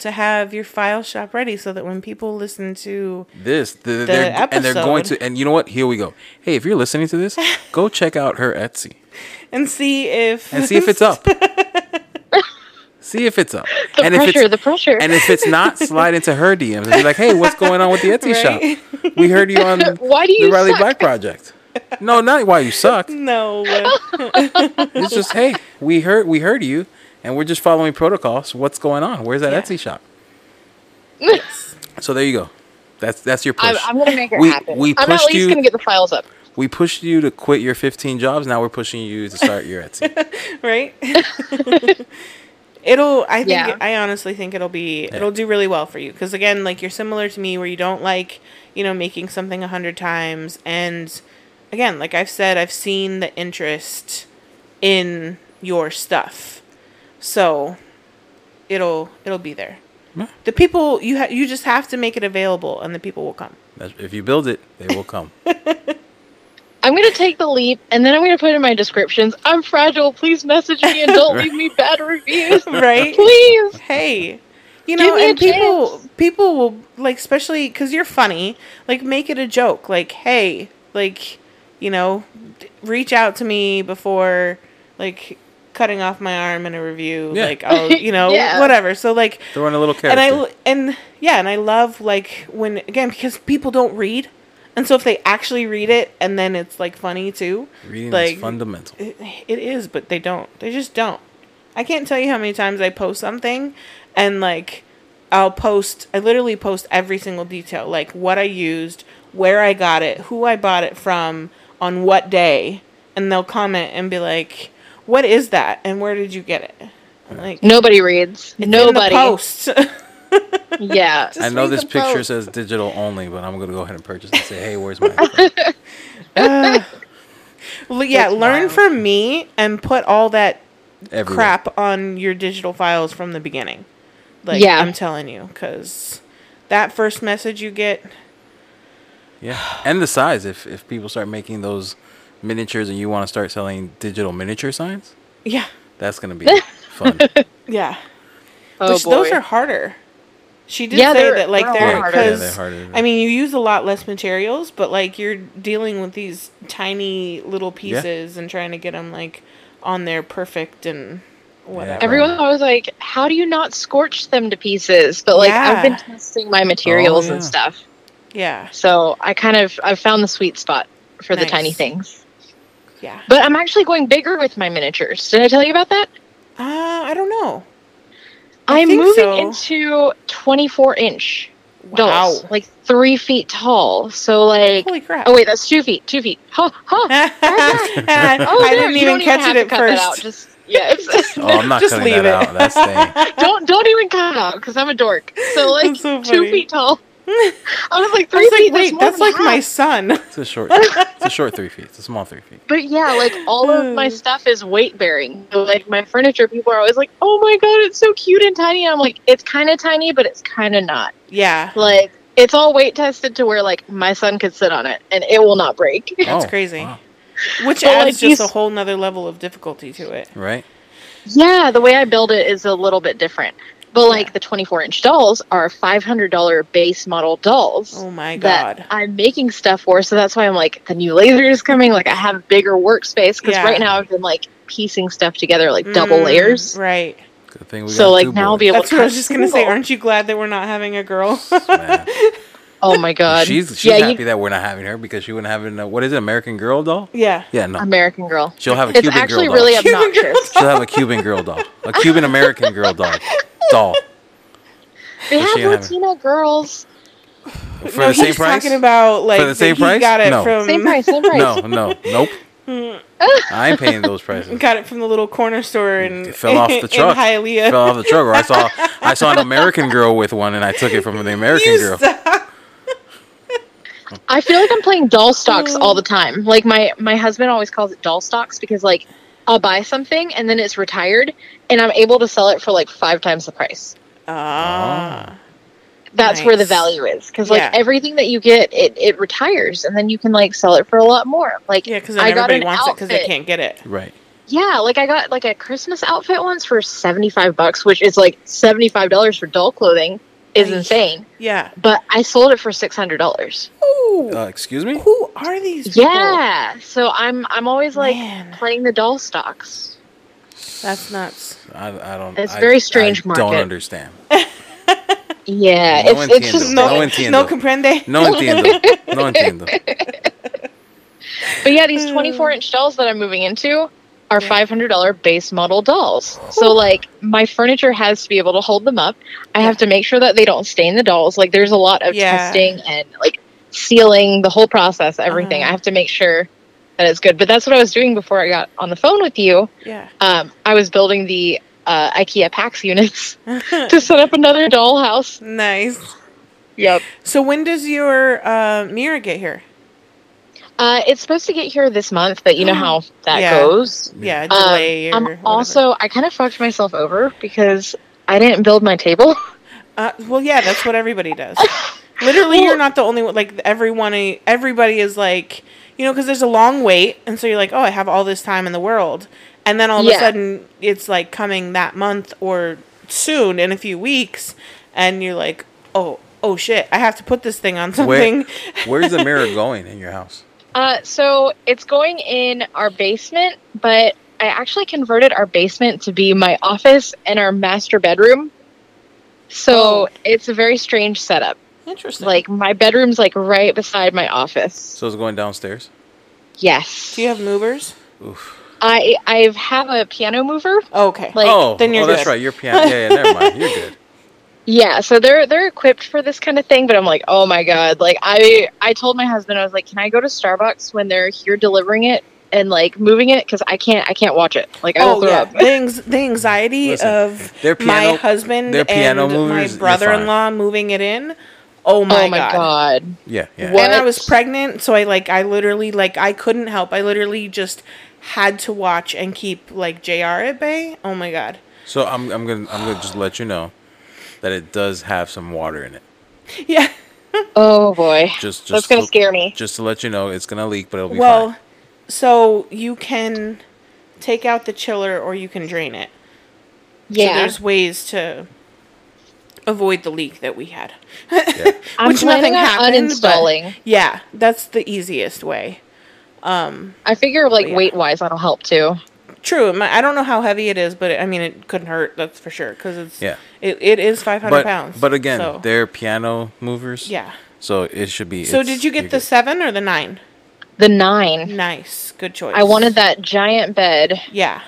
to have your file shop ready so that when people listen to This the, they're, and they're going to and you know what? Here we go. Hey, if you're listening to this, go check out her Etsy and see if and see if it's up. see if it's up. The and if pressure, it's the pressure. and if it's not, slide into her DMs and be like, "Hey, what's going on with the Etsy Right? shop? We heard you on Why do the you Riley suck? Black Project." No, not why you suck. no. It's just, hey, we heard we heard you, and we're just following protocols. What's going on? Where's that Yeah. Etsy shop? So there you go. That's that's your push. I'm, I'm gonna make it We- happen. we I'm at least you- gonna get the files up. we pushed you to quit your 15 jobs. Now we're pushing you to start your Etsy. right? it'll I think Yeah. I honestly think it'll be it'll do really well for you cuz again like you're similar to me where you don't like, you know, making something a 100 times and again, like I've said I've seen the interest in your stuff. So it'll it'll be there. Yeah. The people you ha- you just have to make it available and the people will come. If you build it, they will come. I'm gonna take the leap, and then I'm gonna put in my descriptions. I'm fragile. Please message me and don't leave me bad reviews. Right? Please. hey you Give know me a and people chance. people will like especially because you're funny like make it a joke like hey like you know d- reach out to me before like cutting off my arm in a review Yeah. like oh you know Yeah. whatever so like Throw in a little character. and I and yeah, and I love like when again because people don't read, and so if they actually read it and then it's like funny too, Reading like is fundamental. it, it is, but they don't. They just don't. I can't tell you how many times I post something, and like I'll post. I literally post every single detail, like what I used, where I got it, who I bought it from, on what day, and they'll comment and be like, "What is that? And where did you get it?" Like Nobody reads. "It's Nobody. the post. Yeah. Just I know this picture post. says digital only, but I'm gonna go ahead and purchase and say, hey, where's my Well, yeah, That's learn wild. from me and put all that everywhere? crap on your digital files from the beginning. Like Yeah. I'm telling you, because that first message you get, Yeah, and the size. If if people start making those miniatures and you want to start selling digital miniature signs, yeah, that's gonna be fun. yeah. Oh Which boy. those are harder. She did Yeah, say that like they're a they're harder. Yeah, because they're harder. I mean you use a lot less materials, but like you're dealing with these tiny little pieces and trying to get them like on there perfect and whatever. Everyone was like, "How do you not scorch them to pieces?" But like, I've been testing my materials Oh, and stuff, yeah, so I kind of I've found the sweet spot for the tiny things. Yeah. But I'm actually going bigger with my miniatures. Did I tell you about that? Uh, I don't know. I I'm moving so. into 24 inch Wow. dolls, like three feet tall. So like, Holy crap! oh wait, that's two feet. Two feet. Huh? Huh? I Oh, there, didn't you even catch have it at cut that out. first. Just yeah, it's, oh, I'm not Just cutting leave that it. out. That's staying. don't don't even cut it out because I'm a dork. So like so two feet tall. I was like three was like, feet. wait, more that's than like my son. It's a short. It's a short three feet. It's a small three feet. But yeah, like all of my stuff is weight bearing. So like my furniture, people are always like, "Oh my god, it's so cute and tiny." And I'm like, it's kind of tiny, but it's kind of not. Yeah, Like it's all weight tested to where like my son could sit on it and it will not break. That's Oh, crazy. wow. which But, like, adds just a whole nother level of difficulty to it. Right. yeah, the way I build it is a little bit different. But like the 24 inch dolls are $500 base model dolls. Oh my that god. I'm making stuff for. So that's why I'm like, the new laser is coming. Like, I have a bigger workspace because Yeah. right now I've been like piecing stuff together, like double Mm, layers. Right. Good thing we So got like two now I'll be able That's to. what I was just gonna say. Aren't you glad that we're not having a girl? Man. Oh my god. She's she's yeah, you- happy that we're not having her because she wouldn't have a uh, what is it, American Girl doll? Yeah. Yeah, no. American Girl. She'll have a It's Cuban actually girl really doll. Cuban girl obnoxious. She'll have a Cuban girl doll, a Cuban American girl doll, doll They have she have- girls. for no, the same he's price. talking about like For the same price? got it No. from Same price, same price. No, no, nope. I ain't paying those prices. got it from the little corner store and It fell off the truck. in Hialeah. Fell off the truck. Or I saw I saw an American girl with one, and I took it from the American You girl. stop. I feel like I'm playing doll stocks all the time. Like my my husband always calls it doll stocks because like I'll buy something and then it's retired and I'm able to sell it for like five times the price. Ah. That's where the value is because like Yeah. everything that you get it it retires and then you can like sell it for a lot more. Like Yeah, because I got everybody an wants it because they can't get it. Right. Yeah, like I got like a Christmas outfit once for seventy five bucks, which is like seventy five dollars for doll clothing is Nice. insane. Yeah. But I sold it for six hundred dollars. Ooh. Uh, excuse me. Who are these people? Yeah, so I'm I'm always like Man. playing the doll stocks. That's nuts. I, I don't. It's I- very strange I Don't understand. Yeah, No it's it's just No No, entiendo. no comprende. No entiendo. No entiendo. but yeah, these twenty four inch dolls that I'm moving into are five hundred dollar base model dolls. So like my furniture has to be able to hold them up. I have to make sure that they don't stain the dolls. Like there's a lot of Yeah. testing and like sealing the whole process, everything. Uh-huh. I have to make sure that it's good. But that's what I was doing before I got on the phone with you. Yeah. Um, I was building the uh, IKEA PAX units to set up another dollhouse. nice. Yep. So when does your uh, Mira get here? Uh, it's supposed to get here this month, but you know how that Yeah. goes. Yeah, Um, delay or I'm also I kind of fucked myself over because I didn't build my table. Uh, well, yeah, that's what everybody does. Literally, you're not the only one. Like everyone, everybody is like, you know, because there's a long wait, and so you're like, oh, I have all this time in the world, and then all of Yeah. a sudden it's like coming that month or soon in a few weeks, and you're like, oh, oh shit, I have to put this thing on something. Where, where's the Mira going in your house? Uh, so it's going in our basement, but I actually converted our basement to be my office and our master bedroom. So Oh. it's a very strange setup. Interesting. Like my bedroom's like right beside my office. So it's going downstairs. Yes. do you have movers? Oof. I I have a piano mover. Oh, okay. Like- oh, then you're oh, that's right. You're piano. Yeah, yeah, never mind. You're good. Yeah, so they're they're equipped for this kind of thing, but I'm like, oh my god! Like I I told my husband I was like, can I go to Starbucks when they're here delivering it and like moving it because I can't I can't watch it. Like I will Oh throw yeah, up. the, the anxiety Listen, of their my husband their piano and movers, my brother-in-law moving it in. Oh my, oh my god. god! Yeah, yeah. What? And I was pregnant, so I like I literally like I couldn't help. I literally just had to watch and keep like JR at bay. Oh my god. So I'm I'm gonna I'm gonna just let you know that it does have some water in it. Yeah. Oh boy, Just just that's gonna to- scare me. Just to let you know, it's gonna leak, but it'll be Well, fine. so you can take out the chiller or you can drain it. Yeah. So Yeah, there's ways to avoid the leak that we had. Yeah. I'm which planning nothing on happened, but- uninstalling. Yeah, that's the easiest way. Um, I figure like Yeah. weight wise, that'll help too. True. might- I don't know how heavy it is, but I mean, it couldn't hurt. That's for sure because it's Yeah. It, it is 500 pounds. but again, so, they're piano movers. yeah. So it should be. So did you get the good. seven or the nine? The nine. Nice, good choice. I wanted that giant bed, Yeah,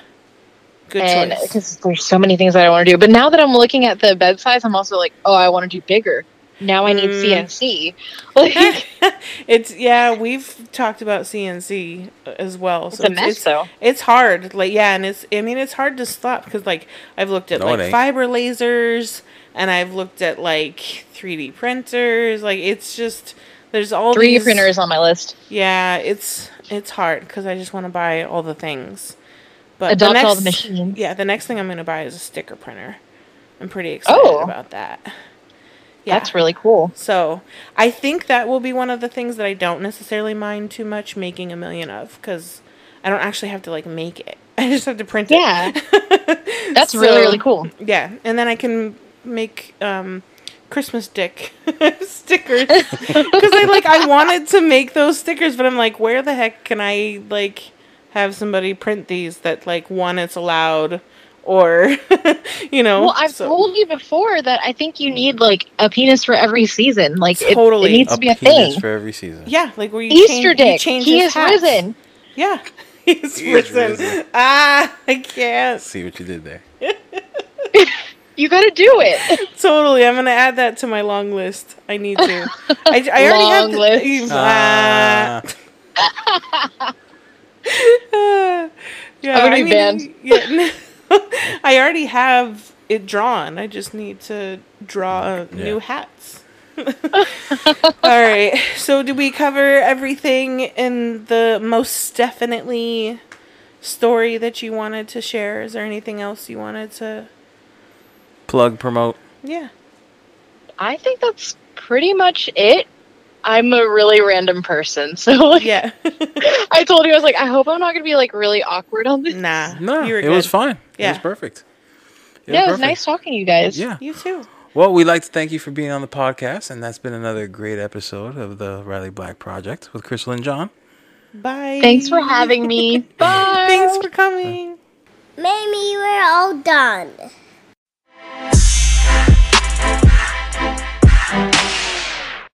good and choice. because there's so many things that I want to do. But now that I'm looking at the bed size, I'm also like, oh, I want to do bigger. Now I need Mm. CNC. It's yeah, we've talked about CNC as well. it's so a mess though. It's hard, like yeah, and it's I mean it's hard to stop because like I've looked at No, like fiber lasers and I've looked at like 3D printers. Like it's just there's all 3D these, printers on my list. Yeah, it's it's hard because I just want to buy all the things. But Adopt the next, all the machines. Yeah, the next thing I'm gonna buy is a sticker printer. I'm pretty excited Oh. about that. Yeah. That's really cool. So I think that will be one of the things that I don't necessarily mind too much making a million of because I don't actually have to like make it. I just have to print it. Yeah. That's really, really cool. Yeah, and then I can make um, Christmas dick stickers because I like I wanted to make those stickers, but I'm like, where the heck can I like have somebody print these that like one it's allowed or you know. Well, I've so- told you before that I think you need like a penis for every season. Like it- Totally. it, needs A to be a penis thing. for every season. Yeah, like where you Easter change, you dick. change He is hats. risen. Yeah, he's He is risen. risen. Ah, I can't. See what you did there. You got to do it. Totally, I'm gonna add that to my long list. I need to. I, I already have Long the, list. Ah. Ah, yeah, I'm gonna I be banned. Yeah, I already have it drawn. I just need to draw mm, new hats. All right. So, did we cover everything in the Mostephinitely story that you wanted to share? Is there anything else you wanted to? plug, promote. Yeah. I think that's pretty much it. I'm a really random person, so like, Yeah. I told you I was like, I hope I'm not gonna be like really awkward on this. nah. No, you were it was good. Fine. It was perfect. It Yeah, it was perfect. nice talking to you guys. Yeah. You too. Well, we'd like to thank you for being on the podcast, and that's been another great episode of the Riley Black Project with Crystal and John. Bye. Thanks for having me. Bye. Thanks for coming. Maybe we're all done.